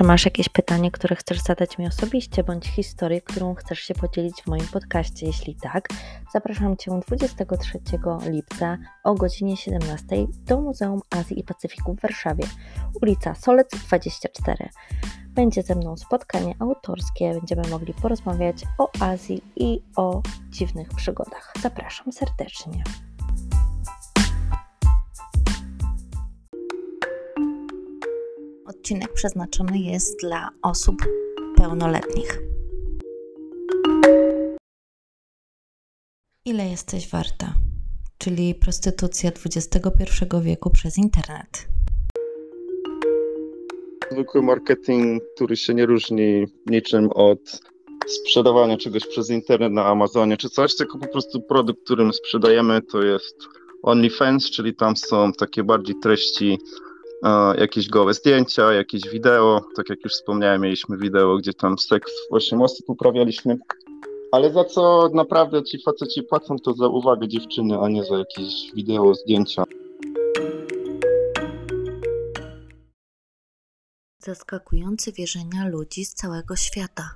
Czy masz jakieś pytanie, które chcesz zadać mi osobiście, bądź historię, którą chcesz się podzielić w moim podcaście? Jeśli tak, zapraszam Cię 23 lipca o godzinie 17 do Muzeum Azji i Pacyfiku w Warszawie, ulica Solec 24. Będzie ze mną spotkanie autorskie, będziemy mogli porozmawiać o Azji i o dziwnych przygodach. Zapraszam serdecznie. Odcinek przeznaczony jest dla osób pełnoletnich. Ile jesteś warta? Czyli prostytucja XXI wieku przez internet. Zwykły marketing, który się nie różni niczym od sprzedawania czegoś przez internet na Amazonie czy coś, tylko po prostu produkt, którym sprzedajemy, to jest OnlyFans, czyli tam są takie bardziej treści jakieś gołe zdjęcia, jakieś wideo. Tak jak już wspomniałem, mieliśmy wideo, gdzie tam seks w 8 osób uprawialiśmy. Ale za co naprawdę ci faceci płacą, to za uwagę dziewczyny, a nie za jakieś wideo, zdjęcia. Zaskakujące wierzenia ludzi z całego świata.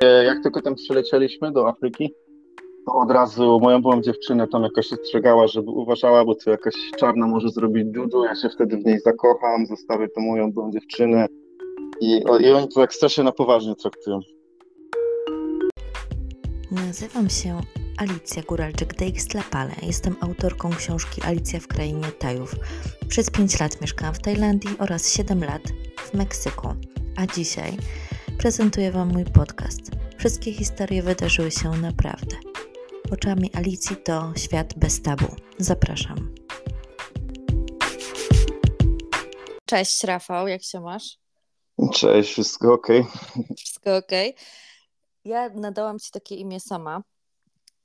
E, jak tylko tam przylecieliśmy do Afryki, od razu moją byłą dziewczynę tam jakoś ostrzegała, żeby uważała, bo to jakaś czarna może zrobić judo, ja się wtedy w niej zakocham, zostawię tą moją byłą dziewczynę i, i oni to tak strasznie na poważnie traktują. Nazywam się Alicja Góralczyk-Dejkstlapale. Jestem autorką książki Alicja w Krainie Tajów. Przez 5 lat mieszkałam w Tajlandii oraz 7 lat w Meksyku. A dzisiaj prezentuję Wam mój podcast. Wszystkie historie wydarzyły się naprawdę. Oczami Alicji to świat bez tabu. Zapraszam. Cześć Rafał, jak się masz? Cześć, wszystko ok? Wszystko ok. Ja nadałam ci takie imię sama.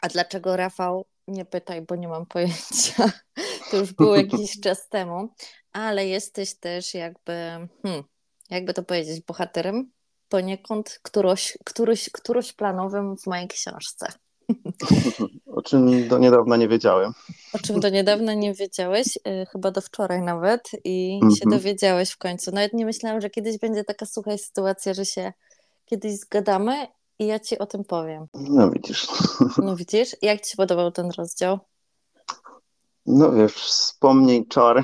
A dlaczego Rafał? Nie pytaj, bo nie mam pojęcia. To już było jakiś czas temu, ale jesteś też jakby, hmm, jakby to powiedzieć, bohaterem poniekąd któroś, któryś, któroś planowym w mojej książce. O czym do niedawna nie wiedziałem. O czym do niedawna nie wiedziałeś, yy, chyba do wczoraj nawet i mm -hmm. się dowiedziałeś w końcu. Nawet nie myślałam, że kiedyś będzie taka sucha sytuacja, że się kiedyś zgadamy i ja ci o tym powiem. No widzisz. No widzisz? Jak ci się podobał ten rozdział? No wiesz, wspomnij czar.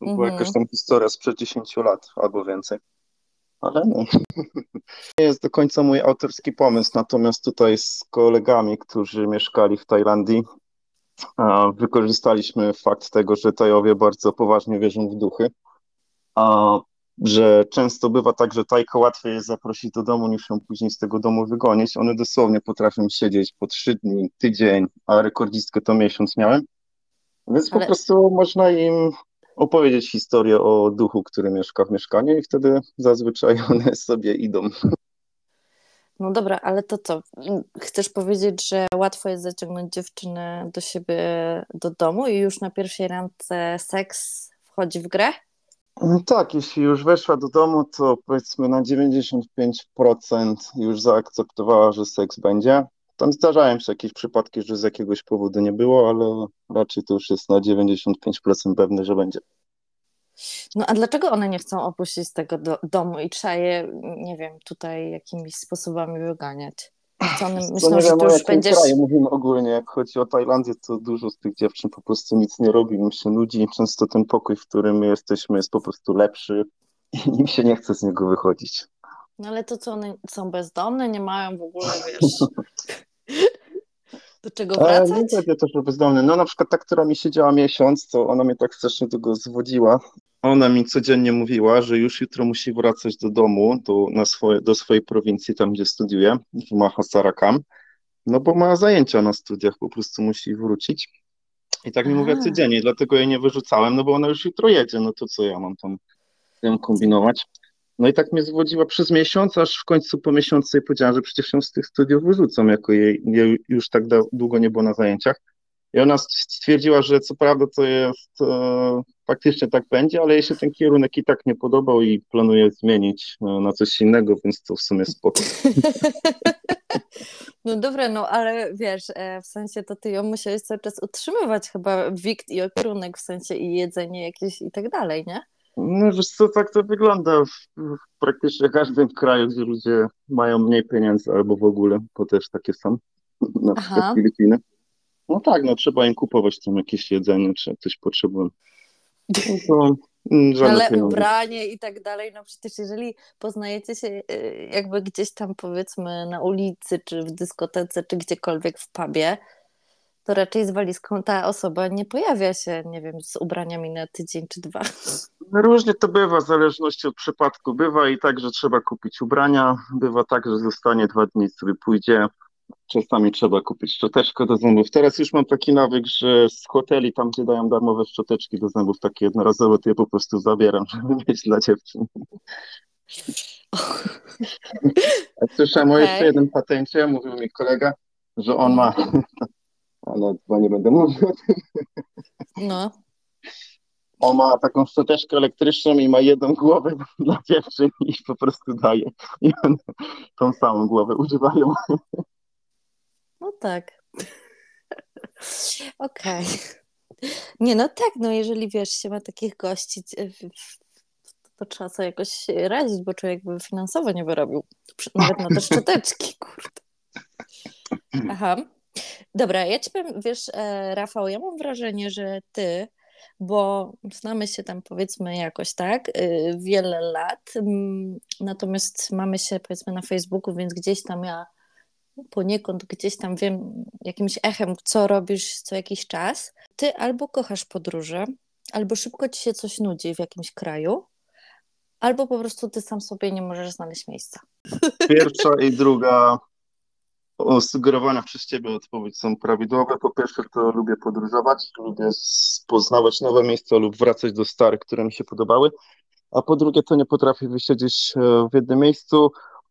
Była mm -hmm. jakaś tam historia sprzed 10 lat albo więcej ale nie. Nie jest do końca mój autorski pomysł, natomiast tutaj z kolegami, którzy mieszkali w Tajlandii, wykorzystaliśmy fakt tego, że Tajowie bardzo poważnie wierzą w duchy, a że często bywa tak, że Tajka łatwiej jest zaprosić do domu, niż ją później z tego domu wygonić. One dosłownie potrafią siedzieć po trzy dni, tydzień, a rekordzistkę to miesiąc miałem. Więc Ale... po prostu można im opowiedzieć historię o duchu, który mieszka w mieszkaniu i wtedy zazwyczaj one sobie idą. No dobra, ale to co? Chcesz powiedzieć, że łatwo jest zaciągnąć dziewczynę do siebie do domu i już na pierwszej randce seks wchodzi w grę? No tak, jeśli już weszła do domu, to powiedzmy na 95% już zaakceptowała, że seks będzie. Tam zdarzają się jakieś przypadki, że z jakiegoś powodu nie było, ale raczej to już jest na 95% pewne, że będzie. No a dlaczego one nie chcą opuścić tego do, domu i trzeba je, nie wiem, tutaj jakimiś sposobami wyganiać? Co one myślą, nie że tu już będziesz... Kraju mówimy ogólnie, jak chodzi o Tajlandię, to dużo z tych dziewczyn po prostu nic nie robi, im się nudzi. Często ten pokój, w którym my jesteśmy, jest po prostu lepszy i im się nie chce z niego wychodzić. No ale to co, one są bezdomne, nie mają w ogóle, wiesz... Do czego wracać? E, nie też bezdomny. No na przykład ta, która mi siedziała miesiąc, to ona mnie tak strasznie tego zwodziła. Ona mi codziennie mówiła, że już jutro musi wracać do domu, do, na swoje, do swojej prowincji, tam gdzie studiuje, w Mahasarakam, no bo ma zajęcia na studiach, po prostu musi wrócić. I tak mi mówiła codziennie, dlatego jej nie wyrzucałem, no bo ona już jutro jedzie, no to co ja mam tam, tam kombinować. No i tak mnie zwodziła przez miesiąc, aż w końcu po miesiącu sobie powiedziałam, że przecież ją z tych studiów wyrzucą, jako jej, jej już tak długo nie było na zajęciach. I ona stwierdziła, że co prawda to jest e, faktycznie tak będzie, ale jej się ten kierunek i tak nie podobał i planuję zmienić e, na coś innego, więc to w sumie spoko. No dobra, no ale wiesz, e, w sensie to ty ją musiałeś cały czas utrzymywać chyba wikt i kierunek, w sensie i jedzenie jakieś i tak dalej, nie? No wiesz co, tak to wygląda w, w praktycznie każdym kraju, gdzie ludzie mają mniej pieniędzy albo w ogóle, bo też takie są, na przykład Filipiny. No tak, no trzeba im kupować tam jakieś jedzenie, czy coś potrzebują. No to, Ale pieniądze. ubranie i tak dalej, no przecież jeżeli poznajecie się y, jakby gdzieś tam powiedzmy na ulicy, czy w dyskotece, czy gdziekolwiek w pubie, to raczej z walizką ta osoba nie pojawia się, nie wiem, z ubraniami na tydzień czy dwa. Różnie to bywa, w zależności od przypadku. Bywa i tak, że trzeba kupić ubrania, bywa tak, że zostanie dwa dni, sobie pójdzie. Czasami trzeba kupić szczoteczkę do zębów. Teraz już mam taki nawyk, że z hoteli, tam gdzie dają darmowe szczoteczki do zębów, takie jednorazowe, to je po prostu zabieram, żeby mieć dla dziewczyn. Słyszałem okay. o jeszcze jednym patencie, mówił mi kolega, że on ma ale chyba nie będę mówił o tym. No. On ma taką szczoteczkę elektryczną i ma jedną głowę dla dziewczyn i po prostu daje. I one tą samą głowę używają. No tak. Okej. Okay. Nie, no tak, no jeżeli wiesz, się ma takich gości, to trzeba sobie jakoś radzić, bo człowiek by finansowo nie wyrobił. Nawet na te szczoteczki, kurde. Aha. Dobra, ja ci powiem, wiesz, e, Rafał, ja mam wrażenie, że ty, bo znamy się tam powiedzmy jakoś tak, y, wiele lat, natomiast mamy się powiedzmy na Facebooku, więc gdzieś tam ja poniekąd gdzieś tam wiem jakimś echem, co robisz co jakiś czas. Ty albo kochasz podróże, albo szybko ci się coś nudzi w jakimś kraju, albo po prostu ty sam sobie nie możesz znaleźć miejsca. Pierwsza i druga sugerowana przez Ciebie odpowiedź są prawidłowe. Po pierwsze, to lubię podróżować, lubię poznawać nowe miejsca lub wracać do starych, które mi się podobały. A po drugie, to nie potrafię wysiedzieć e, w jednym miejscu.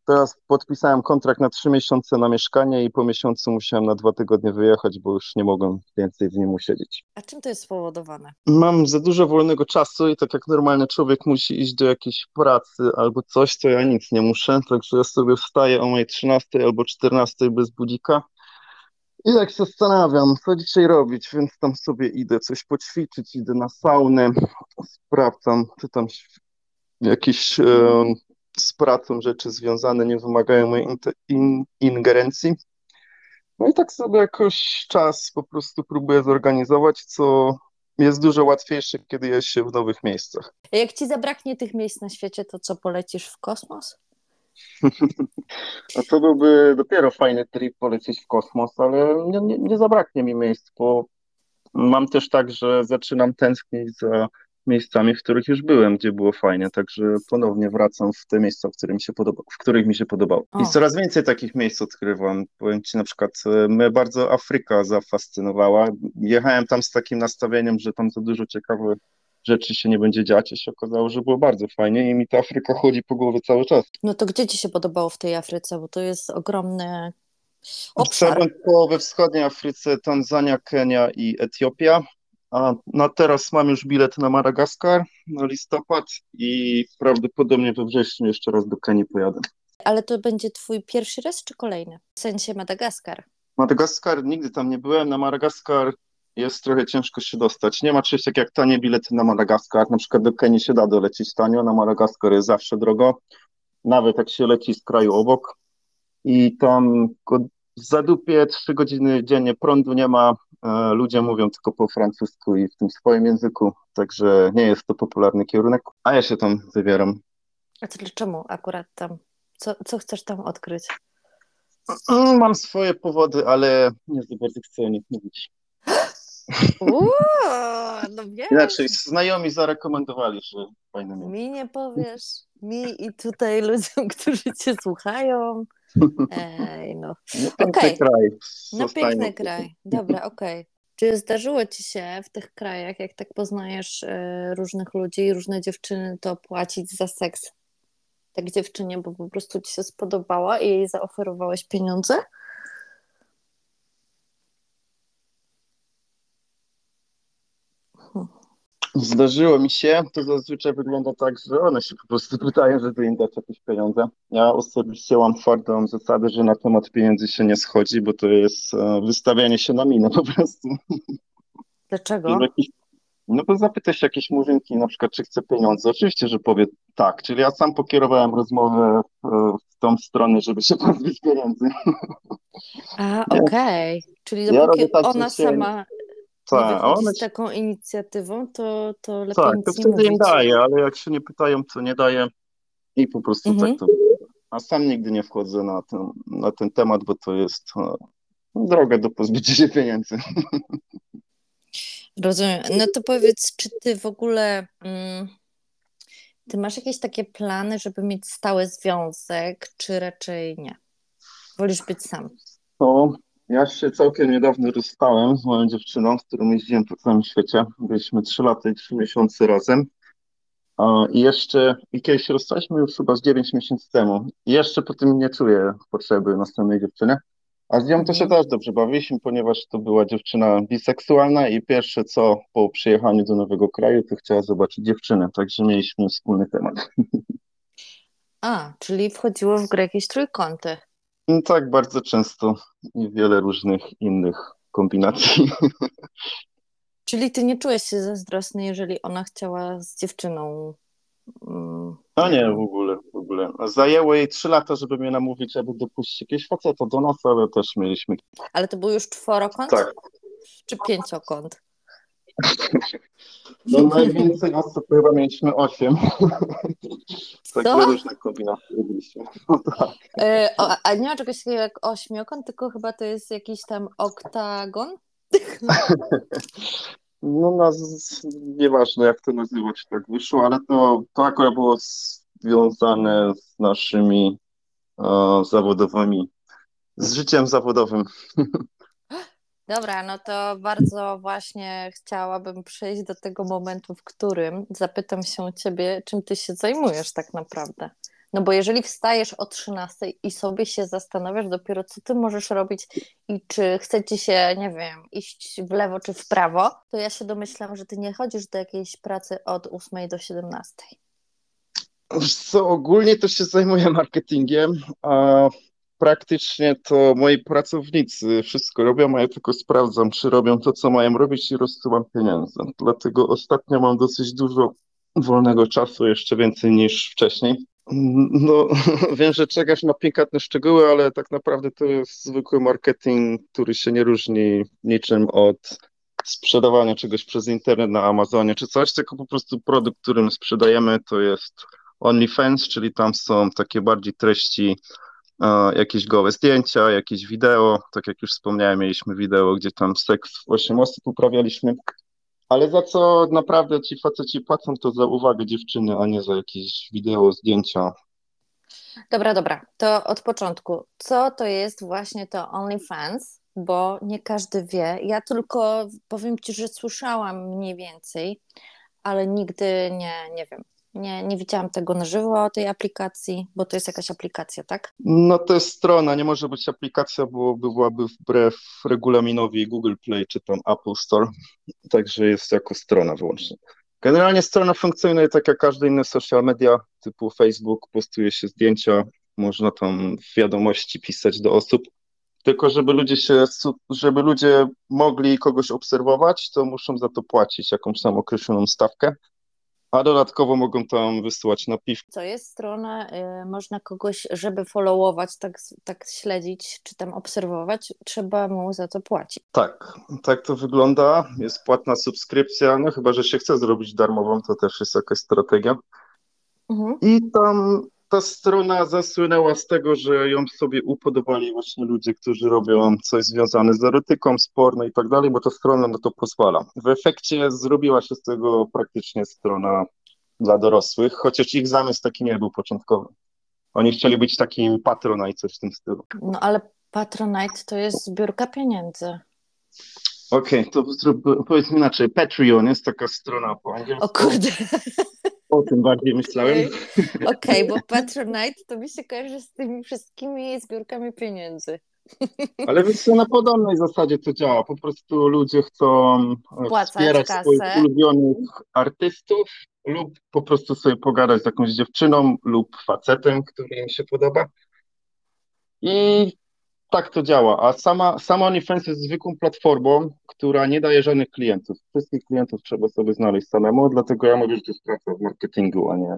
Teraz podpisałem kontrakt na trzy miesiące na mieszkanie i po miesiącu musiałem na dwa tygodnie wyjechać, bo już nie mogłem więcej w nim usiedzieć. A czym to jest spowodowane? Mam za dużo wolnego czasu i tak jak normalny człowiek musi iść do jakiejś pracy albo coś, to ja nic nie muszę, także ja sobie wstaję o mojej 13 albo 14 bez budzika i tak się zastanawiam, co dzisiaj robić, więc tam sobie idę coś poćwiczyć, idę na saunę, sprawdzam, czy tam jakieś e, z pracą rzeczy związane nie wymagają mojej in, ingerencji. No i tak sobie jakoś czas po prostu próbuję zorganizować, co jest dużo łatwiejsze, kiedy jest się w nowych miejscach. A jak ci zabraknie tych miejsc na świecie, to co polecisz w kosmos? no to byłby dopiero fajny trip polecieć w kosmos, ale nie, nie, nie zabraknie mi miejsc, bo mam też tak, że zaczynam tęsknić za miejscami, w których już byłem, gdzie było fajnie, także ponownie wracam w te miejsca, w, których mi się podoba, w których mi się podobało. I coraz więcej takich miejsc odkrywam. Powiem Ci na przykład, e, mnie bardzo Afryka zafascynowała. Jechałem tam z takim nastawieniem, że tam za dużo ciekawych rzeczy się nie będzie dziać, a się okazało, że było bardzo fajnie i mi ta Afryka chodzi po głowie cały czas. No to gdzie Ci się podobało w tej Afryce, bo to jest ogromny obszar. Po we wschodniej Afryce Tanzania, Kenia i Etiopia. A na teraz mam już bilet na Madagaskar na listopad i prawdopodobnie we wrześniu jeszcze raz do Kenii pojadę. Ale to będzie twój pierwszy raz czy kolejny? W sensie Madagaskar. Madagaskar nigdy tam nie byłem. Na Madagaskar jest trochę ciężko się dostać. Nie ma czegoś tak jak tanie bilety na Madagaskar. Na przykład do Kenii się da dolecieć tanio, na Madagaskar jest zawsze drogo. Nawet jak się leci z kraju obok. I tam w zadupie trzy godziny dziennie prądu nie ma, ludzie mówią tylko po francusku i w tym swoim języku, także nie jest to popularny kierunek, a ja się tam wybieram. A to dlaczego akurat tam? Co, co chcesz tam odkryć? Mm, mam swoje powody, ale nie za bardzo chcę o nich mówić. Uuu, no wiesz. Inaczej, znajomi zarekomendowali, że fajne miejsce. Mi nie powiesz, mi i tutaj ludziom, którzy cię słuchają. Ej, no. no piękny okay. kraj. No piękny kraj. Dobra, okej. Okay. Czy zdarzyło ci się w tych krajach, jak tak poznajesz y, różnych ludzi i różne dziewczyny, to płacić za seks tak dziewczynie, bo po prostu ci się spodobała i jej zaoferowałeś pieniądze? Zdarzyło mi się, to zazwyczaj wygląda tak, że one się po prostu pytają, żeby im dać jakieś pieniądze. Ja osobiście mam twardą zasadę, że na temat pieniędzy się nie schodzi, bo to jest e, wystawianie się na minę po prostu. Dlaczego? No bo zapytaj się jakiejś murzynki na przykład, czy chce pieniądze. Oczywiście, że powie tak. Czyli ja sam pokierowałem rozmowę w, w tą stronę, żeby się pozbyć pieniędzy. A, okej. Czyli Ja dopóki tak, ona się- sama Tak, one z taką inicjatywą, to, to lepiej Tak, to wtedy im daję, ale jak się nie pytają, to nie daję i po prostu Mhm. tak to. A sam nigdy nie wchodzę na ten, na ten temat, bo to jest e, droga do pozbycia się pieniędzy. Rozumiem. No to powiedz, czy ty w ogóle mm, ty masz jakieś takie plany, żeby mieć stały związek, czy raczej nie? Wolisz być sam? To ja się całkiem niedawno rozstałem z moją dziewczyną, z którą jeździłem po całym świecie. Byliśmy 3 lata i 3 miesiące razem. I jeszcze, i kiedyś rozstaliśmy już chyba z 9 miesięcy temu. I jeszcze po tym nie czuję potrzeby następnej dziewczyny. A z nią to się też dobrze bawiliśmy, ponieważ to była dziewczyna biseksualna i pierwsze co po przyjechaniu do nowego kraju, to chciała zobaczyć dziewczynę, także mieliśmy wspólny temat. A, czyli wchodziło w grę jakieś trójkąty. No tak, bardzo często i wiele różnych innych kombinacji. Czyli ty nie czułeś się zazdrosny, jeżeli ona chciała z dziewczyną. No nie, w ogóle, w ogóle. Zajęło jej trzy lata, żeby mnie namówić, aby dopuścić jakiegoś faceta do nas, ale też mieliśmy. Ale to był już czworokąt? Tak. Czy pięciokąt? No najwięcej osób chyba mieliśmy osiem. Co? Takie różne kombinacje robiliśmy. No tak. O, a nie ma czegoś takiego jak ośmiokąt, tylko chyba to jest jakiś tam oktagon? No nas, nieważne jak to nazywać, tak wyszło, ale to, to akurat było związane z naszymi e, zawodowymi, z życiem zawodowym. Dobra, no to bardzo właśnie chciałabym przejść do tego momentu, w którym zapytam się ciebie, czym ty się zajmujesz tak naprawdę. No bo jeżeli wstajesz o 13 i sobie się zastanawiasz dopiero, co ty możesz robić i czy chce ci się, nie wiem, iść w lewo czy w prawo, to ja się domyślam, że ty nie chodzisz do jakiejś pracy od 8 do 17. Wiesz Co, ogólnie to się zajmuję marketingiem, a praktycznie to moi pracownicy wszystko robią, a ja tylko sprawdzam, czy robią to, co mają robić i rozsyłam pieniądze. Dlatego ostatnio mam dosyć dużo wolnego czasu, jeszcze więcej niż wcześniej. No, wiem, że czekasz na pikantne szczegóły, ale tak naprawdę to jest zwykły marketing, który się nie różni niczym od sprzedawania czegoś przez internet na Amazonie czy coś, tylko po prostu produkt, którym sprzedajemy, to jest OnlyFans, czyli tam są takie bardziej treści, jakieś gołe zdjęcia, jakieś wideo. Tak jak już wspomniałem, mieliśmy wideo, gdzie tam seks w 8 osób uprawialiśmy. Ale za co naprawdę ci faceci płacą, to za uwagę dziewczyny, a nie za jakieś wideo, zdjęcia. Dobra, dobra, to od początku. Co to jest właśnie to OnlyFans? Bo nie każdy wie. Ja tylko powiem ci, że słyszałam mniej więcej, ale nigdy nie, nie wiem. Nie, nie widziałam tego na żywo, tej aplikacji, bo to jest jakaś aplikacja, tak? No to jest strona, nie może być aplikacja, bo byłaby wbrew regulaminowi Google Play czy tam Apple Store, także jest jako strona wyłącznie. Generalnie strona funkcjonuje tak jak każde inne social media typu Facebook, postuje się zdjęcia, można tam wiadomości pisać do osób, tylko żeby ludzie się, żeby ludzie mogli kogoś obserwować, to muszą za to płacić jakąś tam określoną stawkę. A dodatkowo mogą tam wysyłać napiwki. Co jest strona, y, można kogoś, żeby followować, tak, tak śledzić, czy tam obserwować, trzeba mu za to płacić. Tak, tak to wygląda. Jest płatna subskrypcja, no chyba, że się chce zrobić darmową, to też jest jakaś strategia. Mhm. I tam ta strona zasłynęła z tego, że ją sobie upodobali właśnie ludzie, którzy robią coś związane z erotyką, z porno i tak dalej, bo ta strona na to pozwala. W efekcie zrobiła się z tego praktycznie strona dla dorosłych, chociaż ich zamysł taki nie był początkowy. Oni chcieli być takim Patronite, coś w tym stylu. No ale Patronite to jest zbiórka pieniędzy. Okej, okay, to powiedzmy inaczej. Patreon jest taka strona po angielsku. O kurde. O tym bardziej myślałem. Okej, okay, bo Patronite to mi się kojarzy z tymi wszystkimi zbiórkami pieniędzy. Ale wiesz, na podobnej zasadzie to działa. Po prostu ludzie chcą e, Płacać wspierać kasę. swoich ulubionych artystów lub po prostu sobie pogadać z jakąś dziewczyną lub facetem, który im się podoba. I tak to działa. A sama, sama OnlyFans jest zwykłą platformą, która nie daje żadnych klientów. Wszystkich klientów trzeba sobie znaleźć samemu, dlatego ja mówię, że to jest praca w marketingu, a nie.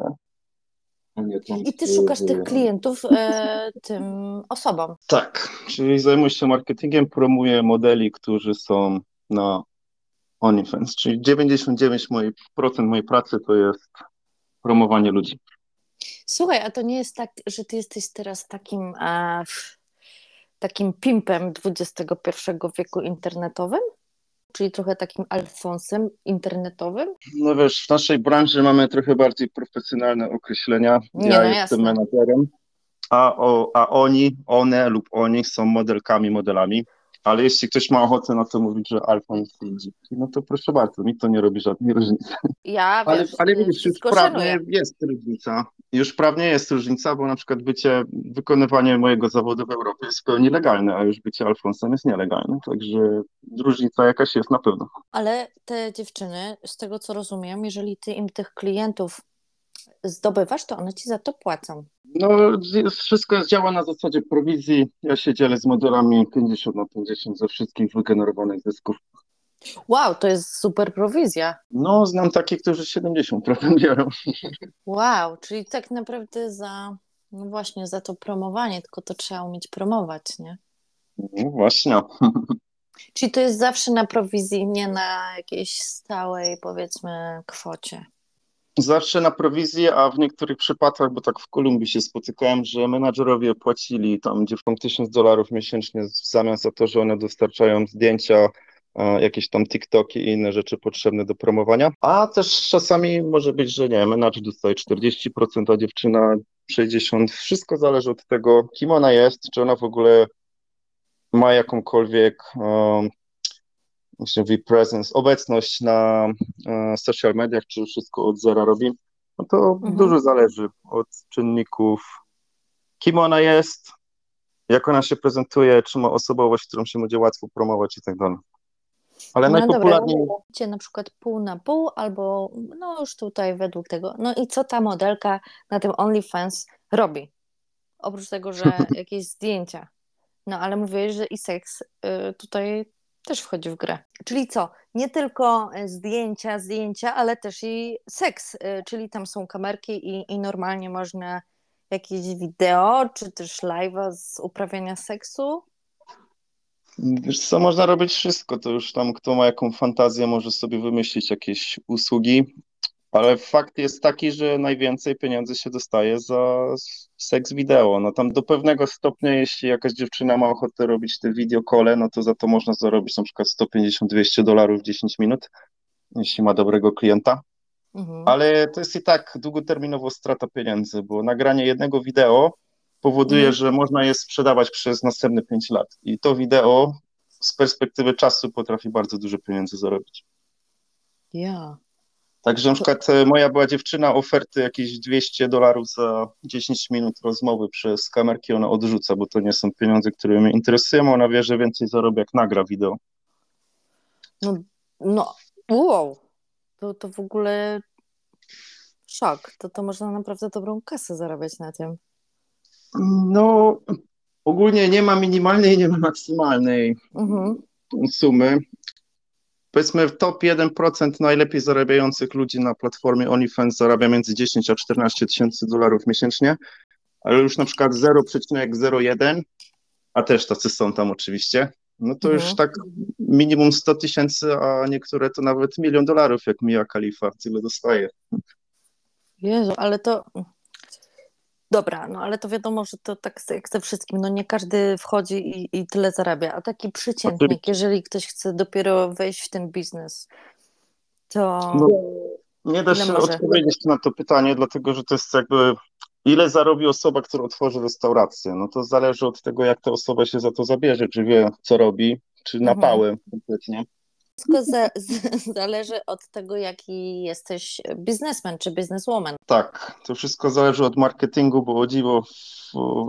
a nie tam I ty szukasz tych klientów e, tym osobom. Tak, czyli zajmuję się marketingiem, promuję modeli, którzy są na OnlyFans, czyli 99% mojej, procent mojej pracy to jest promowanie ludzi. Słuchaj, a to nie jest tak, że ty jesteś teraz takim, e, takim pimpem XXI wieku internetowym? Czyli trochę takim Alfonsem internetowym? No wiesz, w naszej branży mamy trochę bardziej profesjonalne określenia. Nie, Ja no jestem menadżerem, a, o, a oni, one lub oni są modelkami, modelami. Ale jeśli ktoś ma ochotę na to mówić, że Alfons i Dziki, no to proszę bardzo, mi to nie robi żadnej różnicy. Ja, Ale, wiesz, ale y, już wszystko prawnie jest różnica. Już prawnie jest różnica, bo na przykład bycie, wykonywanie mojego zawodu w Europie jest w pełni legalne, a już bycie Alfonsem jest nielegalne. Także różnica jakaś jest na pewno. Ale te dziewczyny, z tego co rozumiem, jeżeli ty im tych klientów zdobywasz, to one ci za to płacą. No, wszystko jest, działa na zasadzie prowizji. Ja się dzielę z modelami 50 na 50 ze wszystkich wygenerowanych zysków. Wow, to jest super prowizja. No, znam takich, którzy 70% biorą. Wow, czyli tak naprawdę za, no właśnie, za to promowanie, tylko to trzeba umieć promować, nie? No właśnie. Czyli to jest zawsze na prowizji, nie na jakiejś stałej, powiedzmy, kwocie. Zawsze na prowizję, a w niektórych przypadkach, bo tak w Kolumbii się spotykałem, że menadżerowie płacili tam dziewczynom tysiąc dolarów miesięcznie w zamian za to, że one dostarczają zdjęcia, jakieś tam TikToki i inne rzeczy potrzebne do promowania. A też czasami może być, że nie, menadżer dostaje 40%, a dziewczyna 60%. Wszystko zależy od tego, kim ona jest, czy ona w ogóle ma jakąkolwiek um, się mówi, presence, obecność na e, social mediach, czy wszystko od zera robi, no to Mhm. dużo zależy od czynników, kim ona jest, jak ona się prezentuje, czy ma osobowość, którą się będzie łatwo promować i tak dalej. Ale No dobra. najpopularniej, Cię na przykład pół na pół, albo no już tutaj według tego. No i co ta modelka na tym OnlyFans robi? Oprócz tego, że jakieś zdjęcia. No ale mówiłeś, że i seks y, tutaj też wchodzi w grę. Czyli co? Nie tylko y, zdjęcia, zdjęcia, ale też i seks. y, Czyli tam są kamerki i, i normalnie można jakieś wideo, czy też live'a z uprawiania seksu. wiesz co, można robić wszystko, to już tam kto ma jaką fantazję, może sobie wymyślić jakieś usługi, ale fakt jest taki, że najwięcej pieniędzy się dostaje za seks wideo. No tam do pewnego stopnia, jeśli jakaś dziewczyna ma ochotę robić te wideokole, no to za to można zarobić na przykład 150-200 dolarów w 10 minut, jeśli ma dobrego klienta. Mhm. Ale to jest i tak długoterminowo strata pieniędzy, bo nagranie jednego wideo powoduje, Mhm. że można je sprzedawać przez następne 5 lat. I to wideo z perspektywy czasu potrafi bardzo dużo pieniędzy zarobić. Ja. Także na przykład e, moja była dziewczyna, oferty jakieś 200 dolarów za 10 minut rozmowy przez kamerki, ona odrzuca, bo to nie są pieniądze, które mnie interesują, ona wie, że więcej zarobi jak nagra wideo. No, no, wow. To, to w ogóle szok. To, to można naprawdę dobrą kasę zarabiać na tym. No, ogólnie nie ma minimalnej, nie ma maksymalnej Mhm. sumy. Powiedzmy, w top 1% najlepiej zarabiających ludzi na platformie OnlyFans zarabia między 10 a 14 tysięcy dolarów miesięcznie, ale już na przykład 0,01, a też tacy są tam oczywiście, no to już Mhm. tak minimum 100 tysięcy, a niektóre to nawet milion dolarów, jak Mia Khalifa, tyle dostaje. Jezu, ale to. Dobra, no ale to wiadomo, że to tak jak ze wszystkim, no nie każdy wchodzi i, i tyle zarabia, a taki przeciętnik, jeżeli ktoś chce dopiero wejść w ten biznes, to No, nie da się może? odpowiedzieć na to pytanie, dlatego że to jest jakby ile zarobi osoba, która otworzy restaurację. No to zależy od tego, jak ta osoba się za to zabierze, czy wie, co robi, czy na Mhm. kompletnie. Wszystko za, zależy od tego, jaki jesteś biznesmen czy bizneswoman. Tak, to wszystko zależy od marketingu, bo o dziwo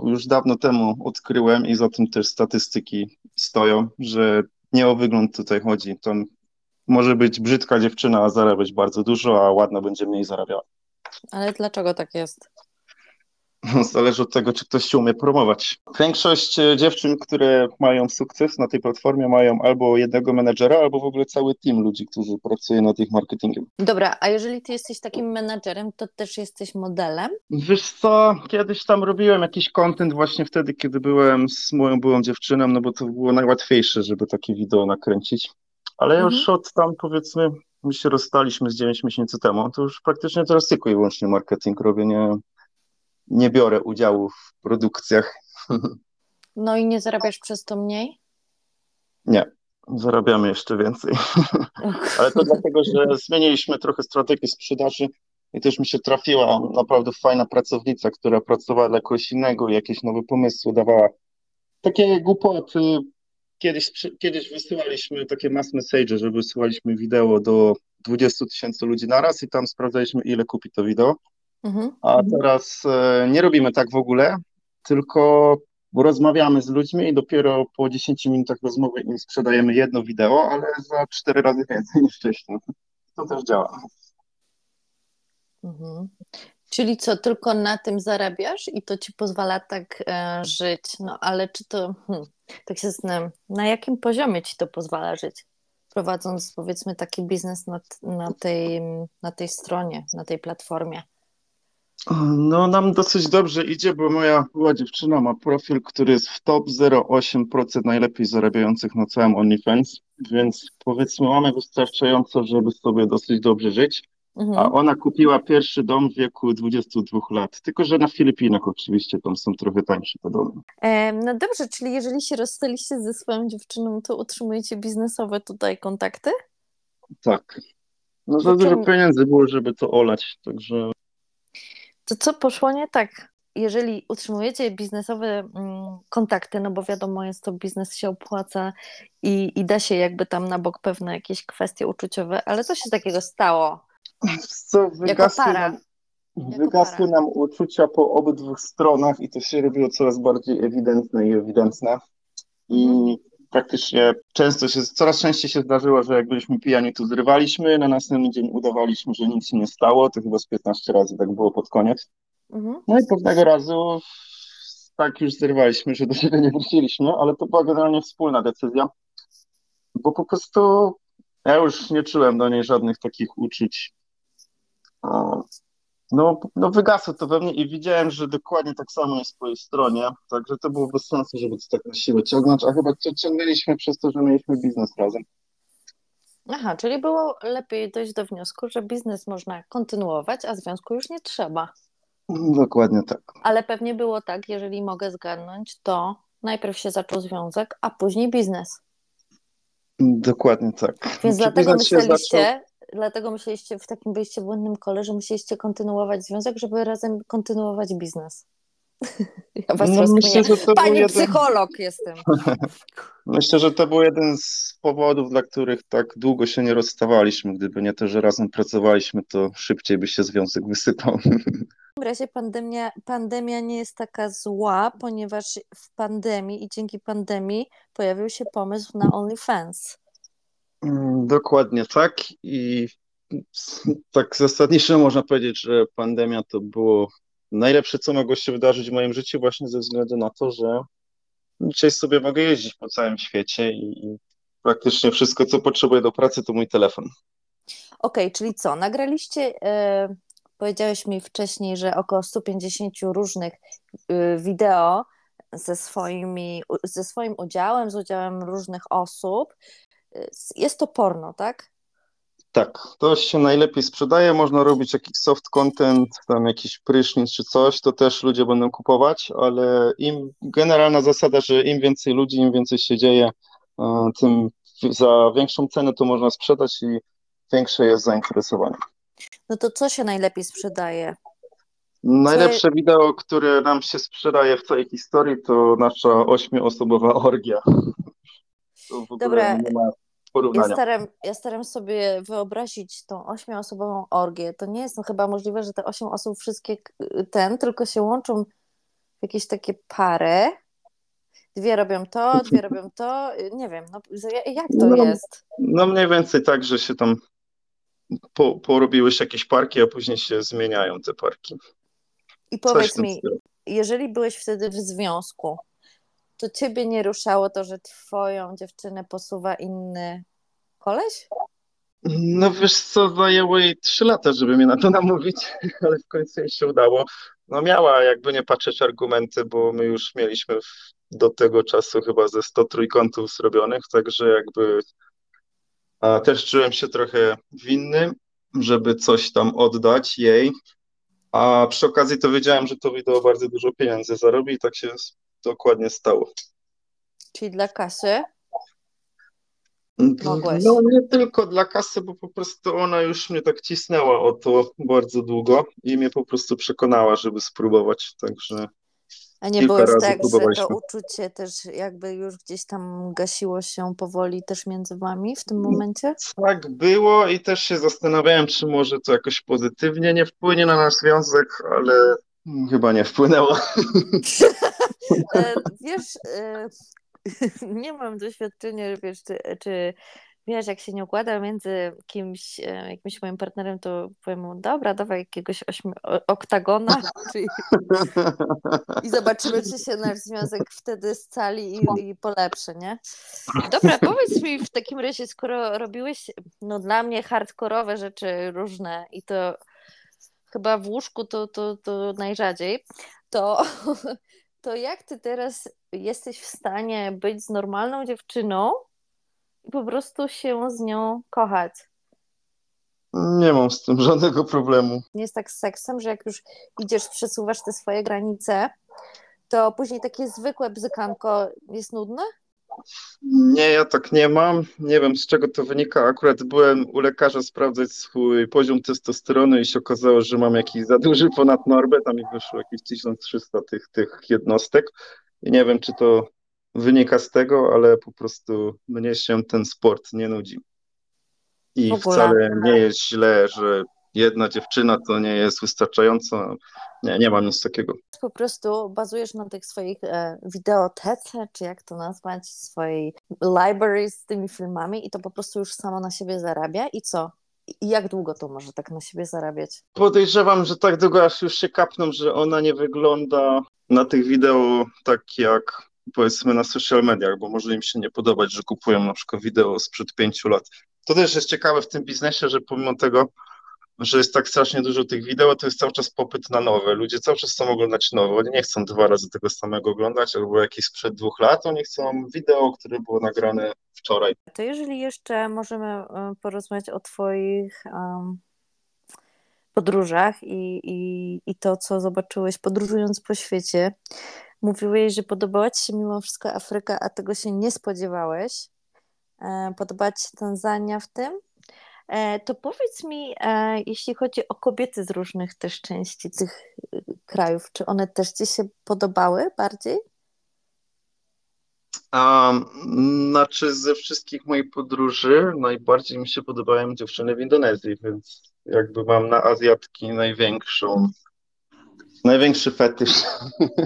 już dawno temu odkryłem i za tym też statystyki stoją, że nie o wygląd tutaj chodzi. To może być brzydka dziewczyna, a zarabiać bardzo dużo, a ładna będzie mniej zarabiała. Ale dlaczego tak jest? Zależy od tego, czy ktoś się umie promować. Większość e, dziewczyn, które mają sukces na tej platformie, mają albo jednego menedżera, albo w ogóle cały team ludzi, którzy pracują nad ich marketingiem. Dobra, a jeżeli ty jesteś takim menedżerem, to też jesteś modelem? Wiesz co, kiedyś tam robiłem jakiś content właśnie wtedy, kiedy byłem z moją byłą dziewczyną, no bo to było najłatwiejsze, żeby takie wideo nakręcić. Ale mhm. już od tam powiedzmy, my się rozstaliśmy z 9 miesięcy temu, to już praktycznie teraz tylko i wyłącznie marketing robię, nie, nie biorę udziału w produkcjach. No i nie zarabiasz przez to mniej? Nie, zarabiamy jeszcze więcej. Ale to dlatego, że zmieniliśmy trochę strategię sprzedaży i też mi się trafiła naprawdę fajna pracownica, która pracowała dla kogoś innego i jakieś nowe pomysły dawała. Takie głupoty. Kiedyś, kiedyś wysyłaliśmy takie mass message, że wysyłaliśmy wideo do 20 tysięcy ludzi naraz i tam sprawdzaliśmy, ile kupi to wideo. Mhm. A teraz e, nie robimy tak w ogóle, tylko rozmawiamy z ludźmi i dopiero po 10 minutach rozmowy im sprzedajemy jedno wideo, ale za 4 razy więcej niż wcześniej. To też działa. Mhm. Czyli co, tylko na tym zarabiasz i to ci pozwala tak e, żyć? No ale czy to, hmm, tak się zastanawiam, na jakim poziomie ci to pozwala żyć? Prowadząc powiedzmy taki biznes na, na, tej, na tej stronie, na tej platformie. No, nam dosyć dobrze idzie, bo moja była dziewczyna ma profil, który jest w top 0,8% najlepiej zarabiających na całym OnlyFans, więc powiedzmy mamy wystarczająco, żeby sobie dosyć dobrze żyć. Mhm. A ona kupiła pierwszy dom w wieku 22 lat, tylko że na Filipinach oczywiście tam są trochę tańsze te domy. E, no dobrze, czyli jeżeli się rozstaliście ze swoją dziewczyną, to utrzymujecie biznesowe tutaj kontakty? Tak. No za dużo pieniędzy było, żeby to olać, także to co poszło nie tak? Jeżeli utrzymujecie biznesowe mm, kontakty, no bo wiadomo, jest to biznes, się opłaca i, i da się jakby tam na bok pewne jakieś kwestie uczuciowe, ale co się takiego stało? Co, wygasły nam, wygasły nam uczucia po obydwu stronach i to się robiło coraz bardziej ewidentne i ewidentne. I mhm praktycznie często się, coraz częściej się zdarzyło, że jak byliśmy pijani, to zrywaliśmy, na następny dzień udawaliśmy, że nic się nie stało, to chyba z 15 razy tak było pod koniec. Mhm. No i pewnego razu tak już zrywaliśmy, że do siebie nie wróciliśmy, ale to była generalnie wspólna decyzja, bo po prostu ja już nie czułem do niej żadnych takich uczuć no, no wygasło to we mnie i widziałem, że dokładnie tak samo jest po jej stronie, także to było bez sensu, żeby to tak na siłę ciągnąć, a chyba to ciągnęliśmy przez to, że mieliśmy biznes razem. Aha, czyli było lepiej dojść do wniosku, że biznes można kontynuować, a związku już nie trzeba. Dokładnie tak. Ale pewnie było tak, jeżeli mogę zgadnąć, to najpierw się zaczął związek, a później biznes. Dokładnie tak. Więc znaczy, dlatego myśleliście, dlatego myśleliście w takim wyjście w błędnym kole, że musieliście kontynuować związek, żeby razem kontynuować biznes. Ja was no, myślę, że to Pani jeden... psycholog jestem. myślę, że to był jeden z powodów, dla których tak długo się nie rozstawaliśmy. Gdyby nie to, że razem pracowaliśmy, to szybciej by się związek wysypał. W razie pandemia, pandemia nie jest taka zła, ponieważ w pandemii i dzięki pandemii pojawił się pomysł na OnlyFans. Mm, dokładnie tak. I tak zasadniczo można powiedzieć, że pandemia to było najlepsze, co mogło się wydarzyć w moim życiu, właśnie ze względu na to, że dzisiaj sobie mogę jeździć po całym świecie i praktycznie wszystko, co potrzebuję do pracy, to mój telefon. Okej, okay, czyli co? Nagraliście, yy, powiedziałeś mi wcześniej, że około 150 różnych yy, wideo ze, swoimi, ze swoim udziałem, z udziałem różnych osób. Jest to porno, tak? Tak, to się najlepiej sprzedaje, można robić jakiś soft content, tam jakiś prysznic czy coś, to też ludzie będą kupować, ale im generalna zasada, że im więcej ludzi, im więcej się dzieje, e, tym za większą cenę to można sprzedać i większe jest zainteresowanie. No to co się najlepiej sprzedaje? Najlepsze co... wideo, które nam się sprzedaje w całej historii, to nasza ośmioosobowa orgia. Dobra, porównania. Ja staram, ja staram sobie wyobrazić tą ośmioosobową orgię. To nie jest no, chyba możliwe, że te osiem osób wszystkie ten, tylko się łączą w jakieś takie pary. Dwie robią to, dwie robią to. Nie wiem, no, jak to no, jest? No mniej więcej tak, że się tam po, porobiły się jakieś parki, a później się zmieniają te parki. I powiedz mi, jeżeli byłeś wtedy w związku, to ciebie nie ruszało to, że twoją dziewczynę posuwa inny koleś? No wiesz co, zajęło jej trzy lata, żeby mnie na to namówić, ale w końcu jej się udało. No miała jakby nie patrzeć argumenty, bo my już mieliśmy do tego czasu chyba ze 100 trójkątów zrobionych, także jakby a też czułem się trochę winny, żeby coś tam oddać jej, a przy okazji to wiedziałem, że to wideo bardzo dużo pieniędzy zarobi i tak się dokładnie stało. Czyli dla kasy? Mogłeś. No nie tylko dla kasy, bo po prostu ona już mnie tak cisnęła o to bardzo długo i mnie po prostu przekonała, żeby spróbować, także a nie było już tak, że to uczucie też jakby już gdzieś tam gasiło się powoli też między wami w tym momencie? Tak było i też się zastanawiałem, czy może to jakoś pozytywnie nie wpłynie na nasz związek, ale chyba nie wpłynęło. E, wiesz, e, nie mam doświadczenia, wiesz, czy, czy wiesz, jak się nie układa między kimś, e, jakimś moim partnerem, to powiem mu, dobra, dawaj jakiegoś ośmi- oktagona czyli... i zobaczymy, czy się nasz związek wtedy scali i, i polepszy, nie? Dobra, powiedz mi w takim razie, skoro robiłeś, no dla mnie hardkorowe rzeczy różne i to chyba w łóżku to, to, to najrzadziej, to, to jak ty teraz jesteś w stanie być z normalną dziewczyną, i po prostu się z nią kochać. Nie mam z tym żadnego problemu. Nie jest tak z seksem, że jak już idziesz, przesuwasz te swoje granice, to później takie zwykłe bzykanko jest nudne? Nie, ja tak nie mam. Nie wiem z czego to wynika. Akurat byłem u lekarza sprawdzać swój poziom testosteronu i się okazało, że mam jakiś za duży ponad normę. Tam mi wyszło jakieś 1300 tych, tych jednostek. I nie wiem, czy to wynika z tego, ale po prostu mnie się ten sport nie nudzi. I wcale nie jest źle, że jedna dziewczyna to nie jest wystarczająco. Nie, nie mam nic takiego. Po prostu bazujesz na tych swoich e, wideotece, czy jak to nazwać, swojej library z tymi filmami i to po prostu już samo na siebie zarabia i co? I jak długo to może tak na siebie zarabiać? Podejrzewam, że tak długo aż już się kapną, że ona nie wygląda na tych wideo tak jak powiedzmy na social mediach, bo może im się nie podobać, że kupują na przykład wideo sprzed pięciu lat. To też jest ciekawe w tym biznesie, że pomimo tego, że jest tak strasznie dużo tych wideo, to jest cały czas popyt na nowe. Ludzie cały czas chcą oglądać nowe. Oni nie chcą dwa razy tego samego oglądać albo jakieś sprzed dwóch lat, oni chcą wideo, które było nagrane wczoraj. To jeżeli jeszcze możemy e, porozmawiać o Twoich um, podróżach i, i, i to, co zobaczyłeś podróżując po świecie. Mówiłeś, że podobała Ci się mimo wszystko Afryka, a tego się nie spodziewałeś. E, podobała Ci się Tanzania w tym? E, to powiedz mi, e, jeśli chodzi o kobiety z różnych też części tych krajów, czy one też Ci się podobały bardziej? Um, znaczy ze wszystkich moich podróży najbardziej mi się podobają dziewczyny w Indonezji, więc jakby mam na Azjatki największą Największy fetysz.